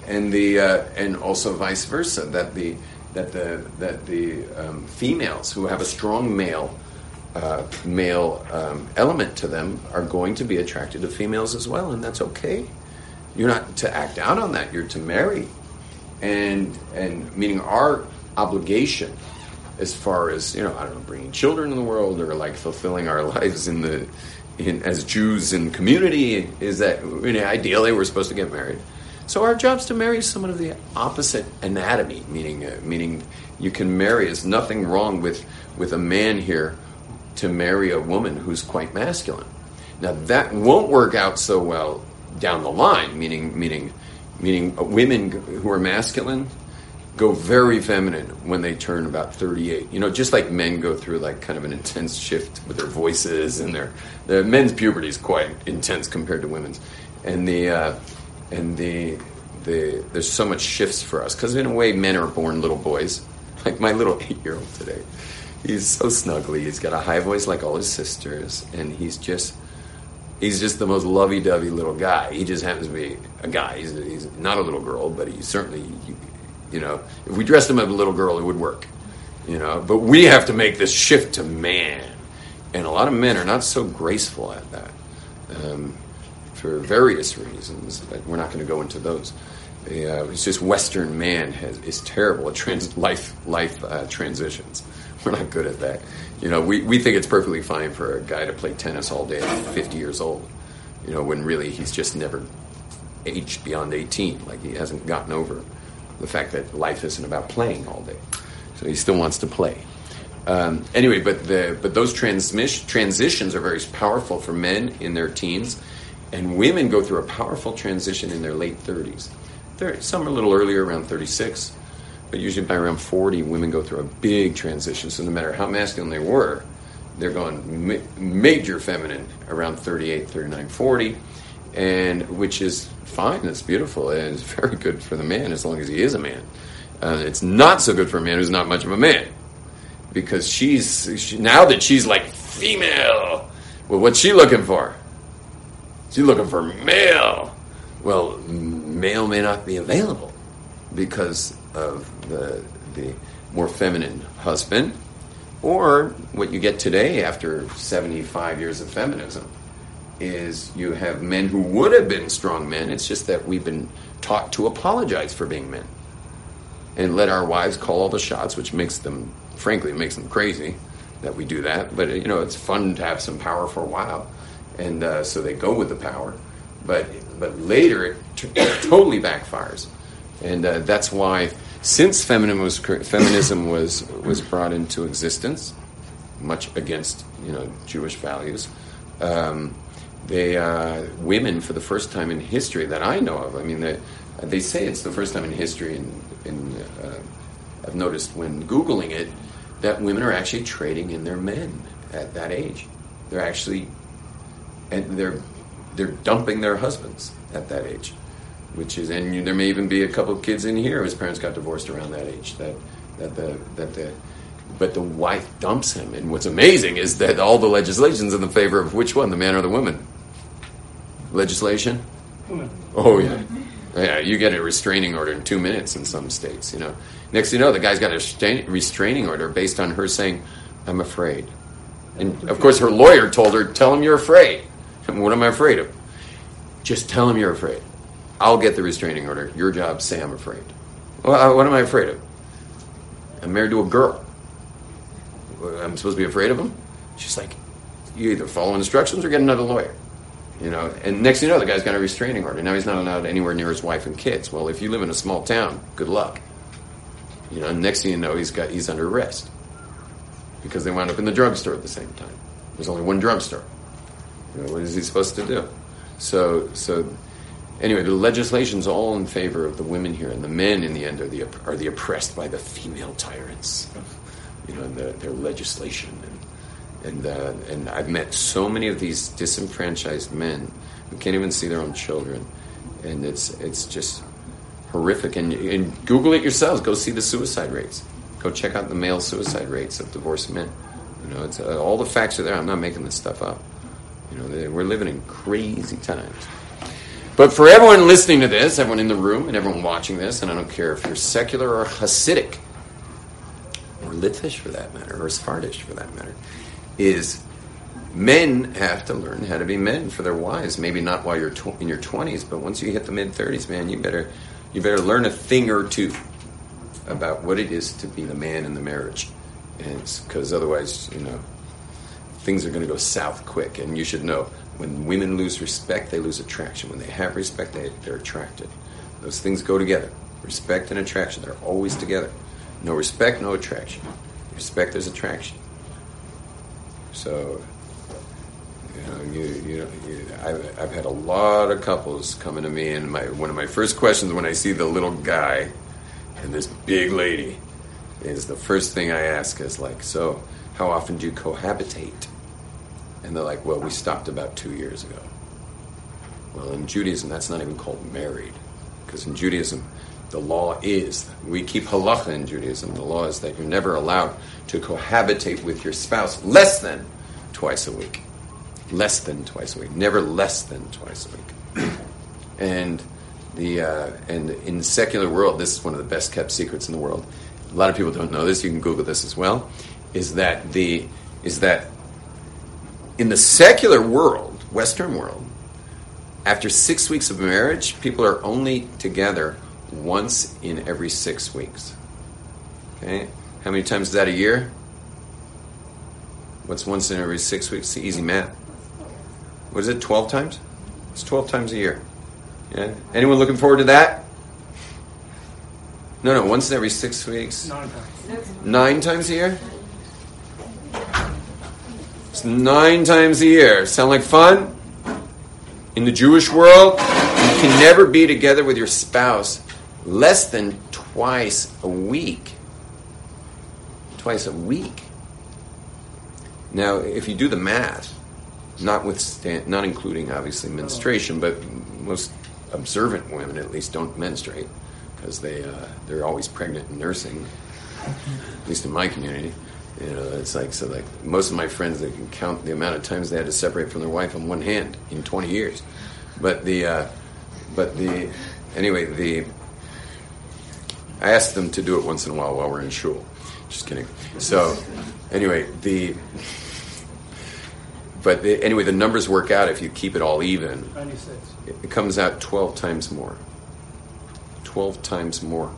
and the uh, and also vice versa. That the that the that the um, females who have a strong male uh, male um, element to them are going to be attracted to females as well, and that's okay. You're not to act out on that. You're to marry, and and meaning our obligation as far as you know, I don't know, bringing children in the world or like fulfilling our lives in the in, as Jews in community is that you know, ideally we're supposed to get married. So our job's to marry someone of the opposite anatomy, meaning uh, meaning you can marry. There's nothing wrong with with a man here to marry a woman who's quite masculine. Now that won't work out so well down the line, meaning meaning meaning women who are masculine go very feminine when they turn about 38. You know, just like men go through like kind of an intense shift with their voices and their the men's puberty is quite intense compared to women's. And the uh, and the the there's so much shifts for us because in a way men are born little boys. Like my little 8-year-old today. He's so snuggly. He's got a high voice like all his sisters and he's just he's just the most lovey-dovey little guy. He just happens to be a guy. He's, he's not a little girl, but he's certainly he, you know, if we dressed him as a little girl, it would work. You know, but we have to make this shift to man, and a lot of men are not so graceful at that um, for various reasons. But we're not going to go into those. Uh, it's just Western man has, is terrible at trans, life life uh, transitions. We're not good at that. You know, we, we think it's perfectly fine for a guy to play tennis all day at 50 years old. You know, when really he's just never aged beyond 18. Like he hasn't gotten over the fact that life isn't about playing all day. So he still wants to play. Um, anyway, but the but those transmission transitions are very powerful for men in their teens, and women go through a powerful transition in their late thirties. Some are a little earlier, around thirty six, but usually by around forty, women go through a big transition. So no matter how masculine they were, they're going ma- major feminine around 38, 39, 40 and which is fine. It's beautiful. And it's very good for the man as long as he is a man. Uh, it's not so good for a man who's not much of a man because she's she, now that she's like female. Well, what's she looking for? She's looking for male. Well, male may not be available because of the the more feminine husband, or what you get today after seventy five years of feminism is you have men who would have been strong men. It's just that we've been taught to apologize for being men and let our wives call all the shots, which makes them, frankly, makes them crazy that we do that. But you know, it's fun to have some power for a while, and uh, so they go with the power. But but later it, t- totally backfires, and uh, that's why since feminism was feminism was was brought into existence, much against you know Jewish values. Um, they uh, women for the first time in history that I know of. I mean, they, they say it's the first time in history, and uh, I've noticed when googling it that women are actually trading in their men at that age. They're actually and they're they're dumping their husbands at that age, which is and there may even be a couple of kids in here whose parents got divorced around that age. That that the that the but the wife dumps him. And what's amazing is that all the legislation's in the favor of which one, the man or the woman? Legislation? Oh yeah, yeah. You get a restraining order in two minutes in some states. You know. Next, you know, the guy's got a restraining order based on her saying, "I'm afraid," and of course, her lawyer told her, "Tell him you're afraid." What am I afraid of? Just tell him you're afraid. I'll get the restraining order. Your job, say I'm afraid. Well, uh, what am I afraid of? I'm married to a girl. Uh, I'm supposed to be afraid of him? She's like, you either follow instructions or get another lawyer. You know, and next thing you know, the guy's got a restraining order. Now he's not allowed anywhere near his wife and kids. Well, if you live in a small town, good luck. You know, next thing you know, he's got he's under arrest because they wound up in the drugstore at the same time. There's only one drugstore. You know, what is he supposed to do? So, so anyway, the legislation's all in favor of the women here, and the men in the end are the are the oppressed by the female tyrants. You know, the, their legislation and and uh, and I've met so many of these disenfranchised men who can't even see their own children, and it's it's just horrific. And, and Google it yourselves. Go see the suicide rates. Go check out the male suicide rates of divorced men. You know, it's, uh, all the facts are there. I'm not making this stuff up. You know, they, we're living in crazy times. But for everyone listening to this, everyone in the room, and everyone watching this, and I don't care if you're secular or Hasidic, or Litvish for that matter, or Sephardish for that matter, is men have to learn how to be men for their wives. Maybe not while you're tw- in your 20s, but once you hit the mid 30s, man, you better you better learn a thing or two about what it is to be the man in the marriage. Because otherwise, you know, things are going to go south quick. And you should know when women lose respect, they lose attraction. When they have respect, they, they're attracted. Those things go together. Respect and attraction, they're always together. No respect, no attraction. Respect, there's attraction. So, you know, you, you know, you, I've, I've had a lot of couples coming to me, and my one of my first questions when I see the little guy and this big lady is the first thing I ask is like, so how often do you cohabitate? And they're like, well, we stopped about two years ago. Well, in Judaism, that's not even called married, because in Judaism, the law is we keep halacha in Judaism. The law is that you're never allowed to cohabitate with your spouse less than twice a week. Less than twice a week. Never less than twice a week. and the uh, and in the secular world, this is one of the best kept secrets in the world. A lot of people don't know this. You can Google this as well. Is that the is that in the secular world, Western world, after six weeks of marriage, people are only together once in every six weeks. Okay, how many times is that a year? What's once in every six weeks? Easy math. What is it? Twelve times? It's twelve times a year. Yeah. Anyone looking forward to that? No, no. Once in every six weeks. Nine times. Nine times a year. Nine times a year. Sound like fun? In the Jewish world, you can never be together with your spouse less than twice a week. Twice a week. Now, if you do the math, not with not including obviously menstruation, but most observant women at least don't menstruate because they uh, they're always pregnant and nursing. At least in my community, you know, it's like so. Like most of my friends, they can count the amount of times they had to separate from their wife on one hand in 20 years. But the uh, but the anyway the I asked them to do it once in a while while we're in shul. Just kidding. So, anyway, the but the, anyway, the numbers work out if you keep it all even. It, it comes out twelve times more. Twelve times more.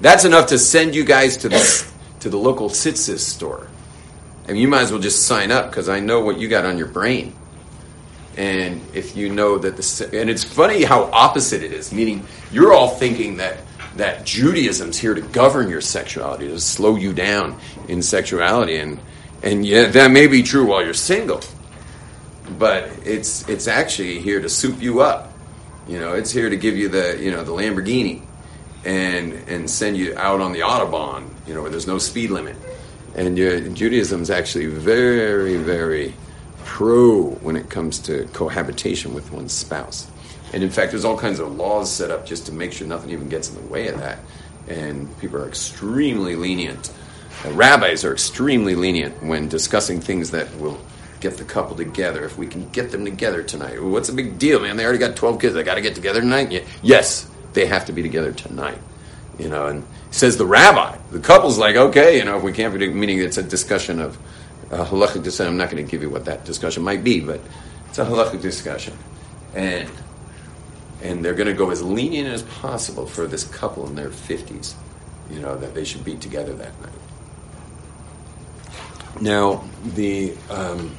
That's enough to send you guys to the to the local Tzitzis store. Mean, you might as well just sign up because I know what you got on your brain. And if you know that the and it's funny how opposite it is. Meaning, you're all thinking that that Judaism's here to govern your sexuality, to slow you down in sexuality, and and yeah, that may be true while you're single, but it's it's actually here to soup you up. You know, it's here to give you the you know the Lamborghini, and and send you out on the autobahn. You know, where there's no speed limit, and Judaism is actually very very pro when it comes to cohabitation with one's spouse. And in fact, there's all kinds of laws set up just to make sure nothing even gets in the way of that. And people are extremely lenient. Uh, rabbis are extremely lenient when discussing things that will get the couple together. If we can get them together tonight, what's the big deal, man? They already got 12 kids. They got to get together tonight. Yes, they have to be together tonight. You know, and says the rabbi. The couple's like, okay, you know, if we can't be, meaning it's a discussion of halachic discussion. I'm not going to give you what that discussion might be, but it's a halachic discussion. And and they're going to go as lenient as possible for this couple in their 50s, you know, that they should be together that night. Now, the um,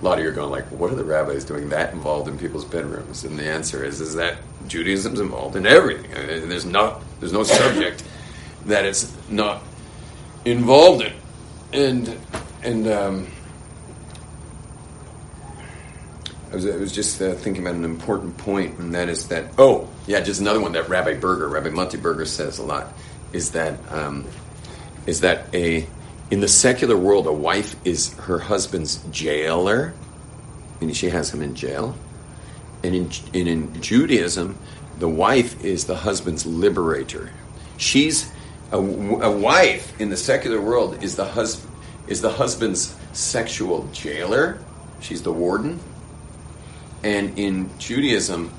a lot of you are going like, what are the rabbis doing that involved in people's bedrooms? And the answer is, is that Judaism's involved in everything. I mean, there's not, there's no subject that it's not involved in, and and um, I was, I was just uh, thinking about an important point, and that is that oh yeah, just another one that Rabbi Berger, Rabbi Monty Berger says a lot is that um, is that a in the secular world a wife is her husband's jailer, meaning she has him in jail, and in, and in Judaism the wife is the husband's liberator. She's a, a wife in the secular world is the husband is the husband's sexual jailer. She's the warden. And in Judaism,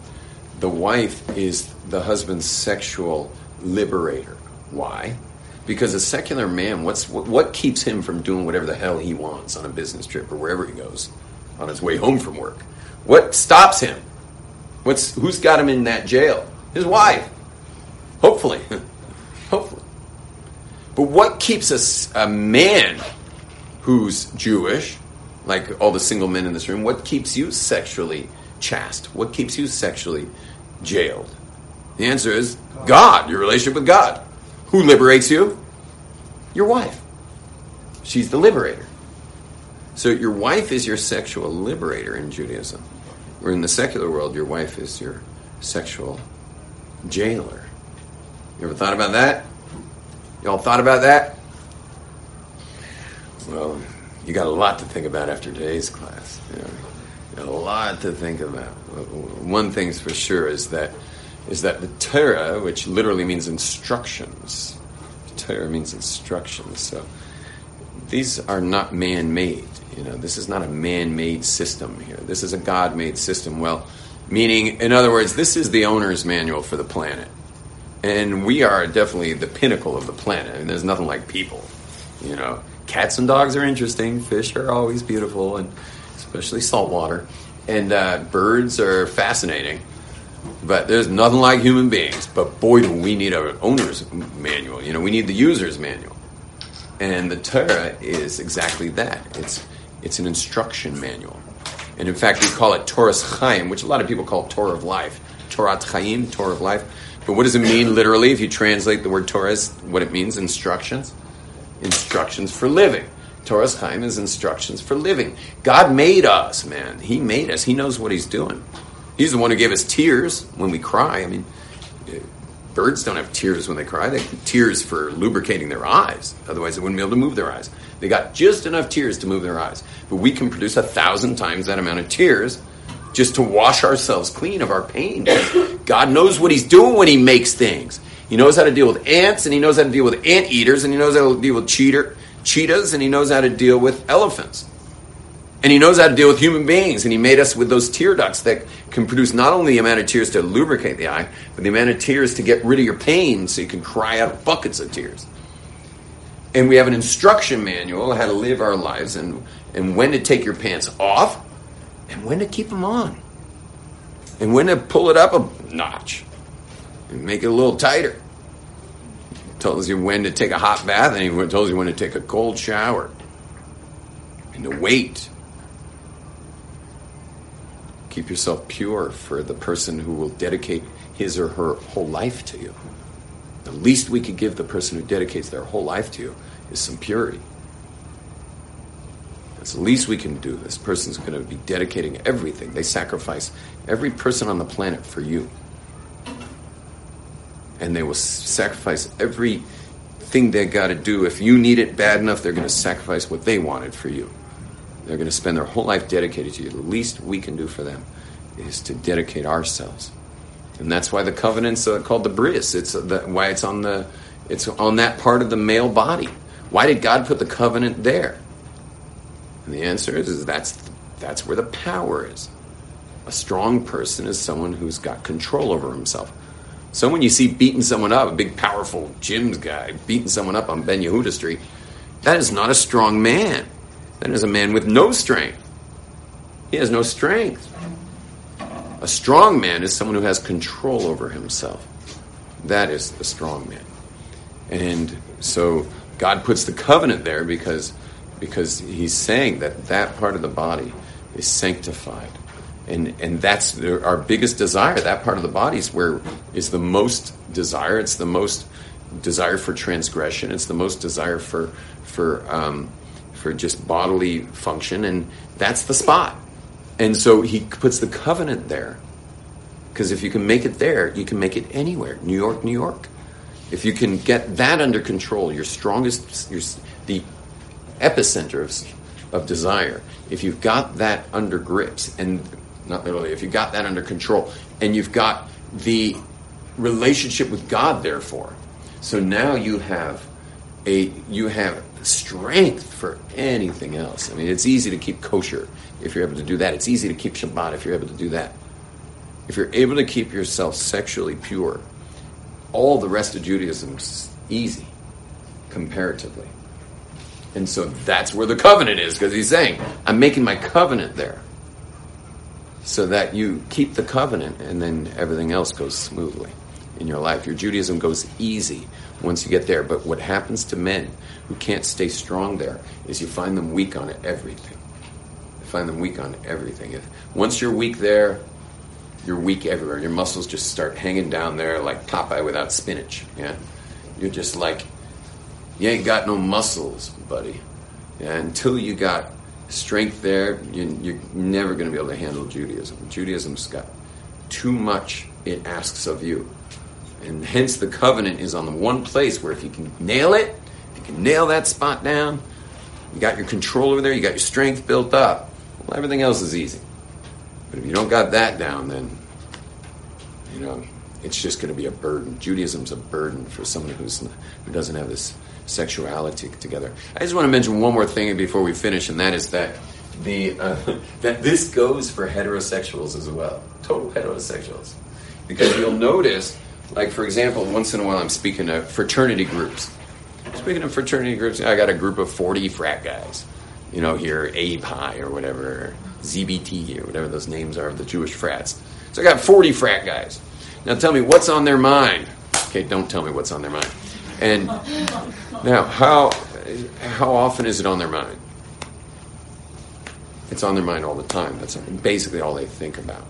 the wife is the husband's sexual liberator. Why? Because a secular man, what's what, keeps him from doing whatever the hell he wants on a business trip or wherever he goes on his way home from work? What stops him? What's who's got him in that jail? His wife. Hopefully. Hopefully. But what keeps a, a man who's Jewish, like all the single men in this room, what keeps you sexually chaste? What keeps you sexually jailed? The answer is God, your relationship with God. Who liberates you? Your wife. She's the liberator. So your wife is your sexual liberator in Judaism. Where in the secular world, your wife is your sexual jailer. You ever thought about that? Y'all thought about that? Well, you got a lot to think about after today's class. You, know, a lot to think about. One thing's for sure is that is that the Torah, which literally means instructions, Torah means instructions. So these are not man-made. You know, this is not a man-made system here. This is a God-made system. Well, meaning, in other words, this is the owner's manual for the planet, and we are definitely the pinnacle of the planet. I mean, there's nothing like people. You know, cats and dogs are interesting. Fish are always beautiful, and especially saltwater. And uh, birds are fascinating. But there's nothing like human beings. But boy, do we need our owner's manual. You know, we need the user's manual. And the Torah is exactly that. It's it's an instruction manual. And in fact, we call it Toras Chaim, which a lot of people call Torah of life. Torah Chaim, Torah of life. But what does it mean literally if you translate the word Torah what it means? Instructions instructions for living. Toras Chaim is instructions for living. God made us, man. He made us. He knows what He's doing. He's the one who gave us tears when we cry. I mean, birds don't have tears when they cry. They have tears for lubricating their eyes. Otherwise, they wouldn't be able to move their eyes. They got just enough tears to move their eyes. But we can produce a thousand times that amount of tears just to wash ourselves clean of our pain. God knows what He's doing when He makes things. He knows how to deal with ants, and he knows how to deal with ant eaters, and he knows how to deal with cheater, cheetahs, and he knows how to deal with elephants. And he knows how to deal with human beings, and he made us with those tear ducts that can produce not only the amount of tears to lubricate the eye, but the amount of tears to get rid of your pain so you can cry out buckets of tears. And we have an instruction manual how to live our lives and, and when to take your pants off and when to keep them on. And when to pull it up a notch and make it a little tighter. tells you when to take a hot bath, and he tells you when to take a cold shower. And to wait. Keep yourself pure for the person who will dedicate his or her whole life to you. The least we could give the person who dedicates their whole life to you is some purity. That's the least we can do. This person's going to be dedicating everything. They sacrifice every person on the planet for you and they will sacrifice everything they got to do. If you need it bad enough, they're going to sacrifice what they wanted for you. They're going to spend their whole life dedicated to you. The least we can do for them is to dedicate ourselves, and that's why the covenant's uh, called the bris. It's uh, the, why it's on the it's on that part of the male body. Why did God put the covenant there? And the answer is, is that's that's where the power is. A strong person is someone who's got control over himself. Someone you see beating someone up, a big, powerful gyms guy beating someone up on Ben Yehuda Street, that is not a strong man. That is a man with no strength. He has no strength. A strong man is someone who has control over himself. That is the strong man. And so God puts the covenant there because because He's saying that that part of the body is sanctified, and and that's our biggest desire. That part of the body is where is the most desire. It's the most desire for transgression. It's the most desire for for um, for just bodily function, and that's the spot. And so He puts the covenant there because if you can make it there, you can make it anywhere. New York, New York. If you can get that under control, your strongest, your, the epicenter of, of desire, if you've got that under grips, and not literally, if you've got that under control, and you've got the relationship with God, therefore, so now you have a you have strength for anything else. I mean, it's easy to keep kosher if you're able to do that. It's easy to keep Shabbat if you're able to do that. If you're able to keep yourself sexually pure, all the rest of Judaism's easy comparatively. And so that's where the covenant is, because he's saying, I'm making my covenant there. So that you keep the covenant and then everything else goes smoothly in your life. Your Judaism goes easy once you get there. But what happens to men who can't stay strong there is you find them weak on everything. You find them weak on everything. If once you're weak there, you're weak everywhere. Your muscles just start hanging down there like Popeye without spinach. Yeah, you're just like you ain't got no muscles, buddy. Yeah, until you got strength there, you, are never going to be able to handle Judaism. Judaism's got too much it asks of you, and hence the covenant is on the one place where if you can nail it, you nail that spot down, you got your control over there, you got your strength built up. Well, everything else is easy. But if you don't got that down, then you know it's just going to be a burden. Judaism's a burden for someone who's who doesn't have this sexuality together. I just want to mention one more thing before we finish, and that is that the uh, that this goes for heterosexuals as well, total heterosexuals, because you'll notice, like for example, once in a while I'm speaking to fraternity groups. Speaking of fraternity groups, I got a group of 40 frat guys, you know, here, AEPi or whatever, ZBT or whatever those names are of the Jewish frats. So I got 40 frat guys. Now tell me what's on their mind. Okay, don't tell me what's on their mind. And now, how how often is it on their mind? It's on their mind all the time. That's basically all they think about.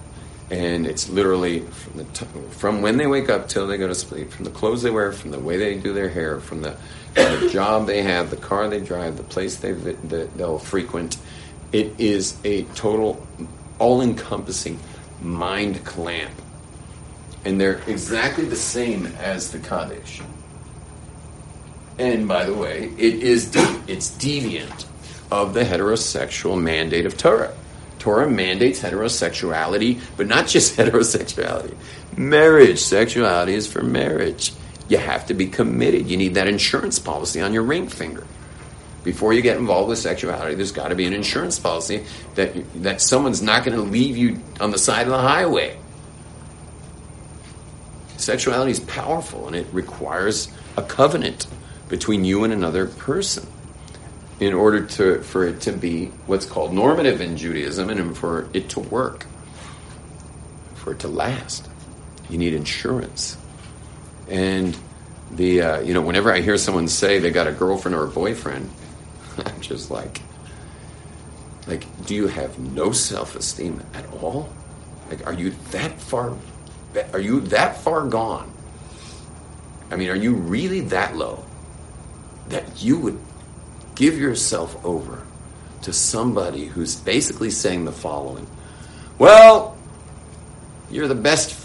And it's literally from, t- from when they wake up till they go to sleep, from the clothes they wear, from the way they do their hair, from the, the job they have, the car they drive, the place they they'll frequent. It is a total, all-encompassing mind clamp, and they're exactly the same as the kadesh. And by the way, it is de- it's deviant of the heterosexual mandate of Torah. Torah mandates heterosexuality, but not just heterosexuality. Marriage, sexuality is for marriage. You have to be committed. You need that insurance policy on your ring finger. Before you get involved with sexuality, there's got to be an insurance policy that that someone's not going to leave you on the side of the highway. Sexuality is powerful and it requires a covenant between you and another person in order to for it to be what's called normative in Judaism and for it to work, for it to last. You need insurance, and the uh, you know whenever I hear someone say they got a girlfriend or a boyfriend, I'm just like, like, do you have no self esteem at all? Like, are you that far? Are you that far gone? I mean, are you really that low? that you would give yourself over to somebody who's basically saying the following Well, you're the best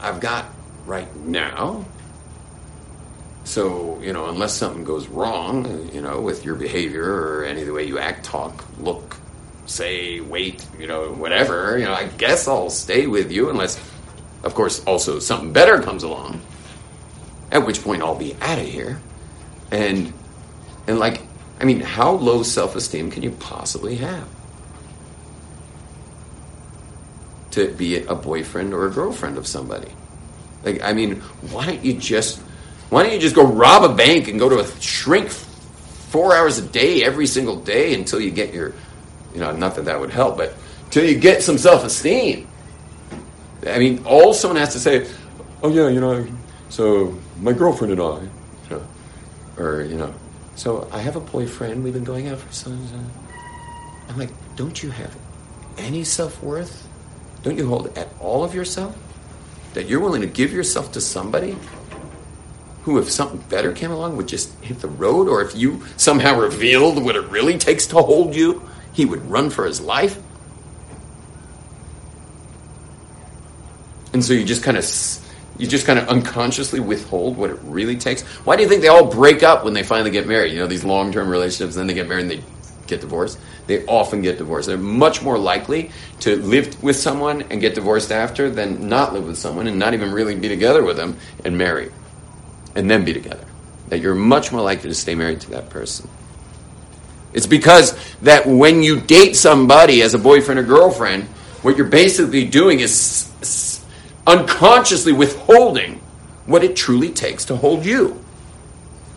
I've got right now. So, you know, unless something goes wrong, you know, with your behavior or any of the way you act, talk, look, say, wait, you know, whatever, you know, I guess I'll stay with you unless, of course, also something better comes along. At which point I'll be out of here. And and like, I mean, how low self esteem can you possibly have? To be a boyfriend or a girlfriend of somebody. Like, I mean, why don't you just why don't you just go rob a bank and go to a shrink four hours a day every single day until you get your you know, not that that would help, but until you get some self esteem. I mean, all someone has to say, oh yeah, you know, so my girlfriend and I, you know, or you know, So I have a boyfriend. We've been going out for some. time. I'm like, don't you have any self worth? Don't you hold at all of yourself? That you're willing to give yourself to somebody who, if something better came along, would just hit the road? Or if you somehow revealed what it really takes to hold you, he would run for his life? And so you just kind of you just kind of unconsciously withhold what it really takes. Why do you think they all break up when they finally get married? You know, these long term relationships, then they get married and they get divorced. They often get divorced. They're much more likely to live with someone and get divorced after than not live with someone and not even really be together with them and marry and then be together. That you're much more likely to stay married to that person. It's because that when you date somebody as a boyfriend or girlfriend, what you're basically doing is unconsciously withholding what it truly takes to hold you.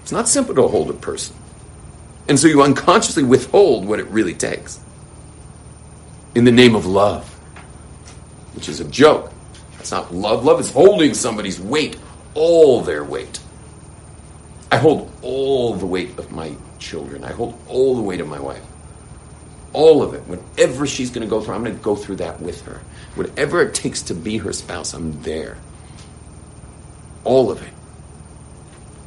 It's not simple to hold a person. And so you unconsciously withhold what it really takes in the name of love, which is a joke. That's not love. Love is holding somebody's weight, all their weight. I hold all the weight of my children. I hold all the weight of my wife. All of it. Whatever she's going to go through, I'm going to go through that with her. Whatever it takes to be her spouse, I'm there. All of it.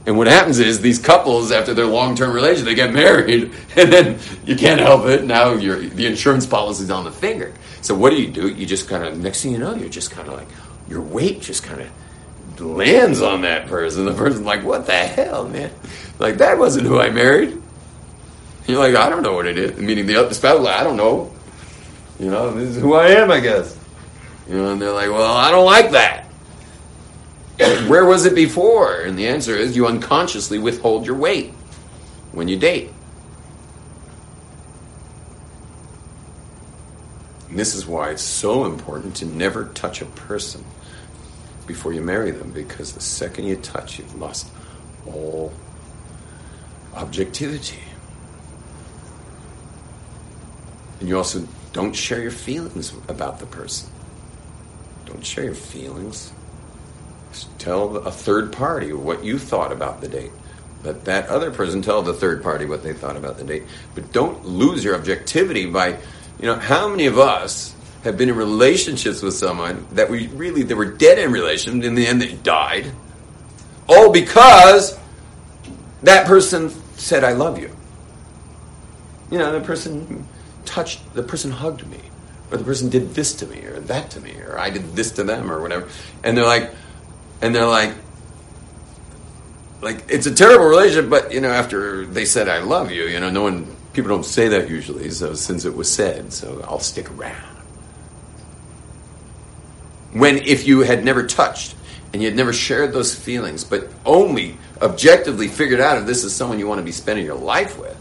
And what happens is these couples, after their long-term relationship, they get married, and then you can't help it. Now your the insurance policy's on the finger. So what do you do? You just kind of next thing you know, you're just kind of like your weight just kind of lands on that person. The person's like, "What the hell, man? Like that wasn't who I married." You're like, "I don't know what it is." Meaning the other spouse, like, "I don't know." You know, this is who I am, I guess. You know, and they're like, well, I don't like that. Where was it before? And the answer is you unconsciously withhold your weight when you date. And this is why it's so important to never touch a person before you marry them, because the second you touch, you've lost all objectivity. And you also don't share your feelings about the person. Don't share your feelings. Just tell a third party what you thought about the date. Let that other person tell the third party what they thought about the date. But don't lose your objectivity by, you know, how many of us have been in relationships with someone that we really they were dead in relation, in the end they died, all because that person said I love you. You know, the person touched, the person hugged me or the person did this to me or that to me or I did this to them or whatever. And they're like, and they're like, like it's a terrible relationship, but you know, after they said I love you, you know, no one, people don't say that usually. So since it was said, so I'll stick around. When if you had never touched and you had never shared those feelings, but only objectively figured out if this is someone you want to be spending your life with,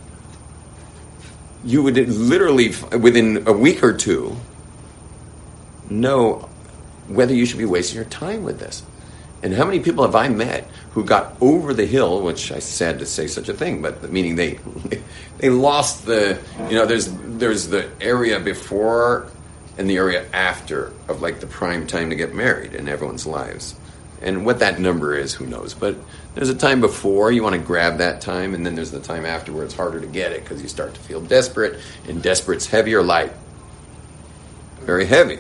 you would literally, within a week or two, know whether you should be wasting your time with this. And how many people have I met who got over the hill, which I sad to say such a thing, but meaning they they lost the you know there's there's the area before and the area after of like the prime time to get married in everyone's lives. And what that number is, who knows? But there's a time before you want to grab that time, and then there's the time after where it's harder to get it because you start to feel desperate, and desperate's heavy or light? Very heavy.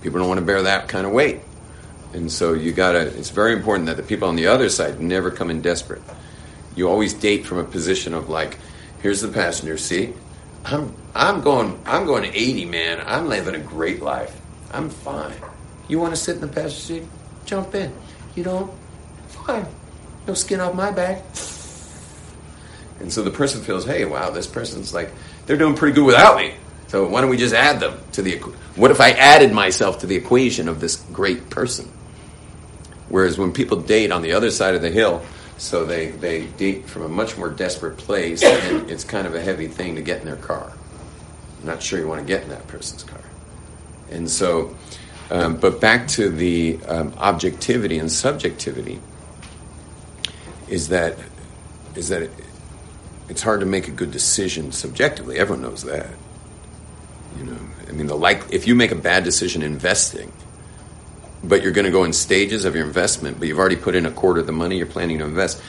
People don't want to bear that kind of weight. And so you gotta, it's very important that the people on the other side never come in desperate. You always date from a position of like, here's the passenger seat. I'm, I'm going, I'm going 80, man. I'm living a great life. I'm fine. You want to sit in the passenger seat? Jump in. You don't? Fine. No skin off my back. And so the person feels, hey, wow, this person's like, they're doing pretty good without me. So why don't we just add them to the, what if I added myself to the equation of this great person? Whereas when people date on the other side of the hill, so they, they date from a much more desperate place, and it's kind of a heavy thing to get in their car. I'm not sure you want to get in that person's car. And so, um, but back to the um, objectivity and subjectivity is that is that it, it's hard to make a good decision subjectively. Everyone knows that. You know, I mean, the like if you make a bad decision investing, but you're going to go in stages of your investment, but you've already put in a quarter of the money you're planning to invest.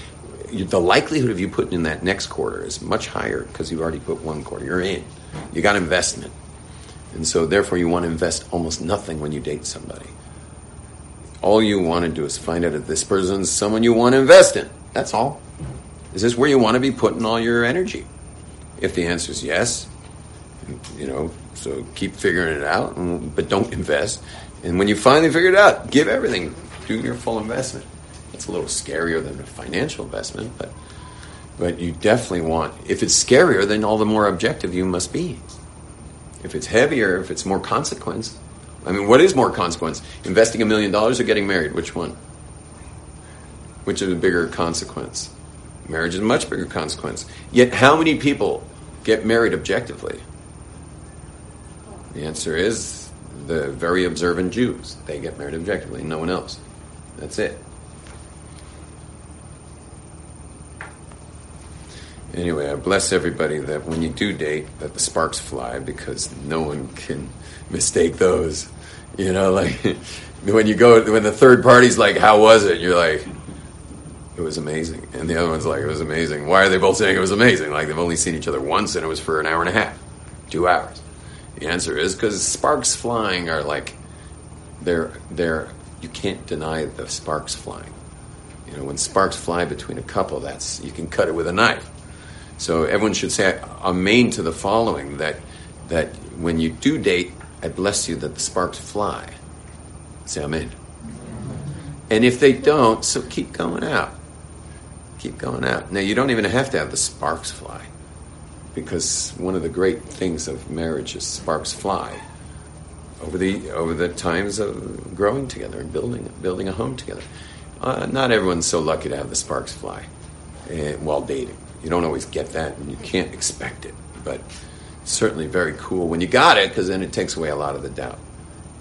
the likelihood of you putting in that next quarter is much higher because you've already put one quarter. You're in. You got investment. And so, therefore, you want to invest almost nothing when you date somebody. All you want to do is find out if this person's someone you want to invest in. That's all. Is this where you want to be putting all your energy? If the answer is yes, you know, so keep figuring it out, but don't invest. And when you finally figure it out, give everything, do your full investment. It's a little scarier than a financial investment, but but you definitely want. If it's scarier, then all the more objective you must be. If it's heavier, if it's more consequence, I mean, what is more consequence? Investing a million dollars or getting married? Which one? Which is a bigger consequence? Marriage is a much bigger consequence. Yet, how many people get married objectively? The answer is the very observant Jews. They get married objectively, no one else. That's it. Anyway, I bless everybody that when you do date, that the sparks fly because no one can mistake those. You know, like when you go, when the third party's like, "How was it?" You're like, "It was amazing," and the other one's like, "It was amazing." Why are they both saying it was amazing? Like they've only seen each other once, and it was for an hour and a half, two hours. The answer is because sparks flying are like, they're they're you can't deny the sparks flying. You know, when sparks fly between a couple, that's you can cut it with a knife. So everyone should say amen to the following that that when you do date, I bless you that the sparks fly. Say amen. And if they don't, so keep going out. Keep going out. Now you don't even have to have the sparks fly. Because one of the great things of marriage is sparks fly over the over the times of growing together and building building a home together. Uh, not everyone's so lucky to have the sparks fly uh, while dating. You don't always get that, and you can't expect it. But it's certainly very cool when you got it, because then it takes away a lot of the doubt.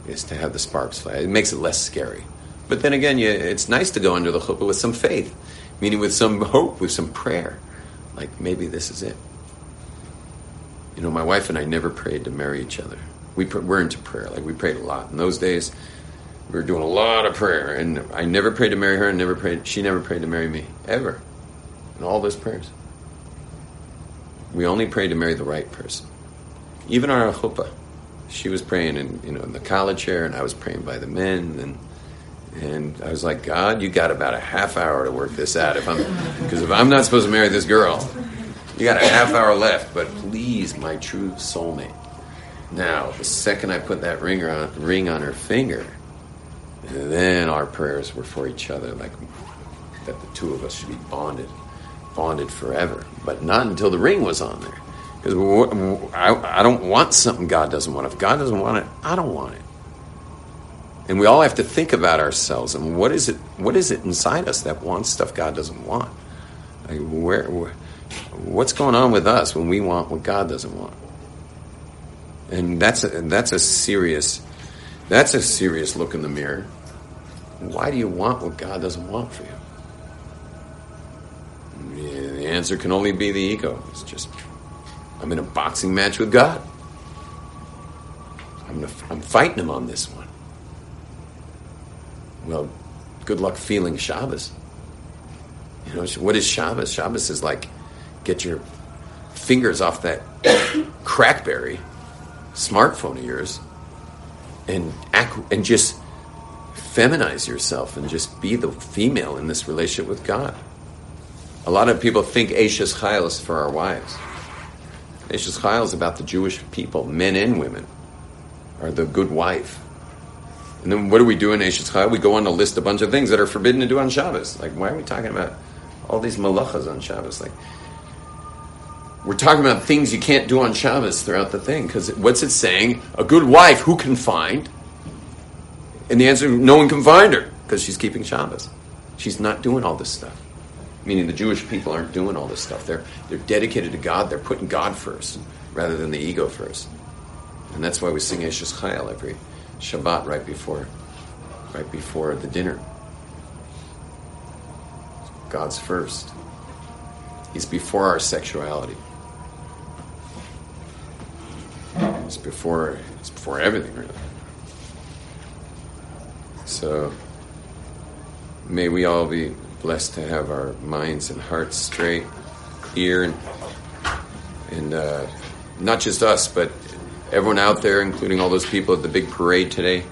Is to have the sparks fly. It makes it less scary. But then again, you, it's nice to go under the chuppah with some faith, meaning with some hope, with some prayer. Like maybe this is it. You know, my wife and I never prayed to marry each other. We pr- we're into prayer. Like we prayed a lot in those days. We were doing a lot of prayer, and I never prayed to marry her, and never prayed. She never prayed to marry me ever. And all those prayers. We only prayed to marry the right person. Even our chuppah, she was praying in you know in the kallah chair, and I was praying by the men, and and I was like, God, you got about a half hour to work this out. If I'm because if I'm not supposed to marry this girl, you got a half hour left. But please, my true soulmate. Now, the second I put that ring on ring on her finger, then our prayers were for each other, like that the two of us should be bonded bonded forever, but not until the ring was on there. Because I, I don't want something God doesn't want. If God doesn't want it, I don't want it. And we all have to think about ourselves and what is it? What is it inside us that wants stuff God doesn't want? Like where, where what's going on with us when we want what God doesn't want? And that's a, that's a serious that's a serious look in the mirror. Why do you want what God doesn't want for you? The answer can only be the ego. It's just, I'm in a boxing match with God. I'm, gonna, I'm fighting him on this one. Well, good luck feeling Shabbos. You know, what is Shabbos? Shabbos is like, get your fingers off that crackberry smartphone of yours and and just feminize yourself and just be the female in this relationship with God. A lot of people think Eshes Chayil is for our wives. Eshes Chayil is about the Jewish people, men and women, are the good wife. And then what do we do in Eshes Chayil? We go on to list a bunch of things that are forbidden to do on Shabbos. Like, why are we talking about all these malachas on Shabbos? Like, we're talking about things you can't do on Shabbos throughout the thing. Because what's it saying? A good wife, who can find? And the answer, no one can find her because she's keeping Shabbos. She's not doing all this stuff meaning the Jewish people aren't doing all this stuff. They're they're dedicated to God. They're putting God first rather than the ego first. And that's why we sing Eshes Chayil every Shabbat right before right before the dinner. God's first. He's before our sexuality. It's before it's before everything really. So may we all be blessed to have our minds and hearts straight here, and, and uh, not just us, but everyone out there, including all those people at the big parade today.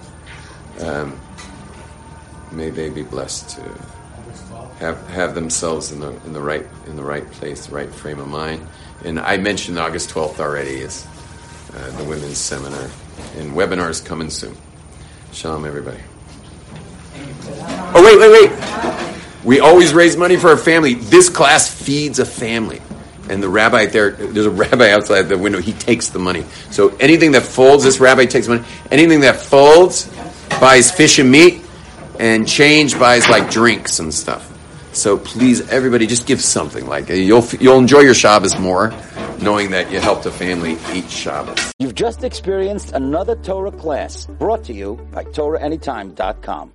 Um, may they be blessed to have have themselves in the in the right in the right place, the right frame of mind. And I mentioned August twelfth already is uh, the women's seminar, and webinars coming soon. Shalom, everybody. Oh wait, wait, wait! We always raise money for our family. This class feeds a family. And the rabbi there, there's a rabbi outside the window. He takes the money. So anything that folds, this rabbi takes money. Anything that folds buys fish and meat, and change buys like drinks and stuff. So please, everybody, just give something. Like you'll you'll enjoy your Shabbos more, knowing that you helped a family eat Shabbos. You've just experienced another Torah class brought to you by TorahAnytime.com.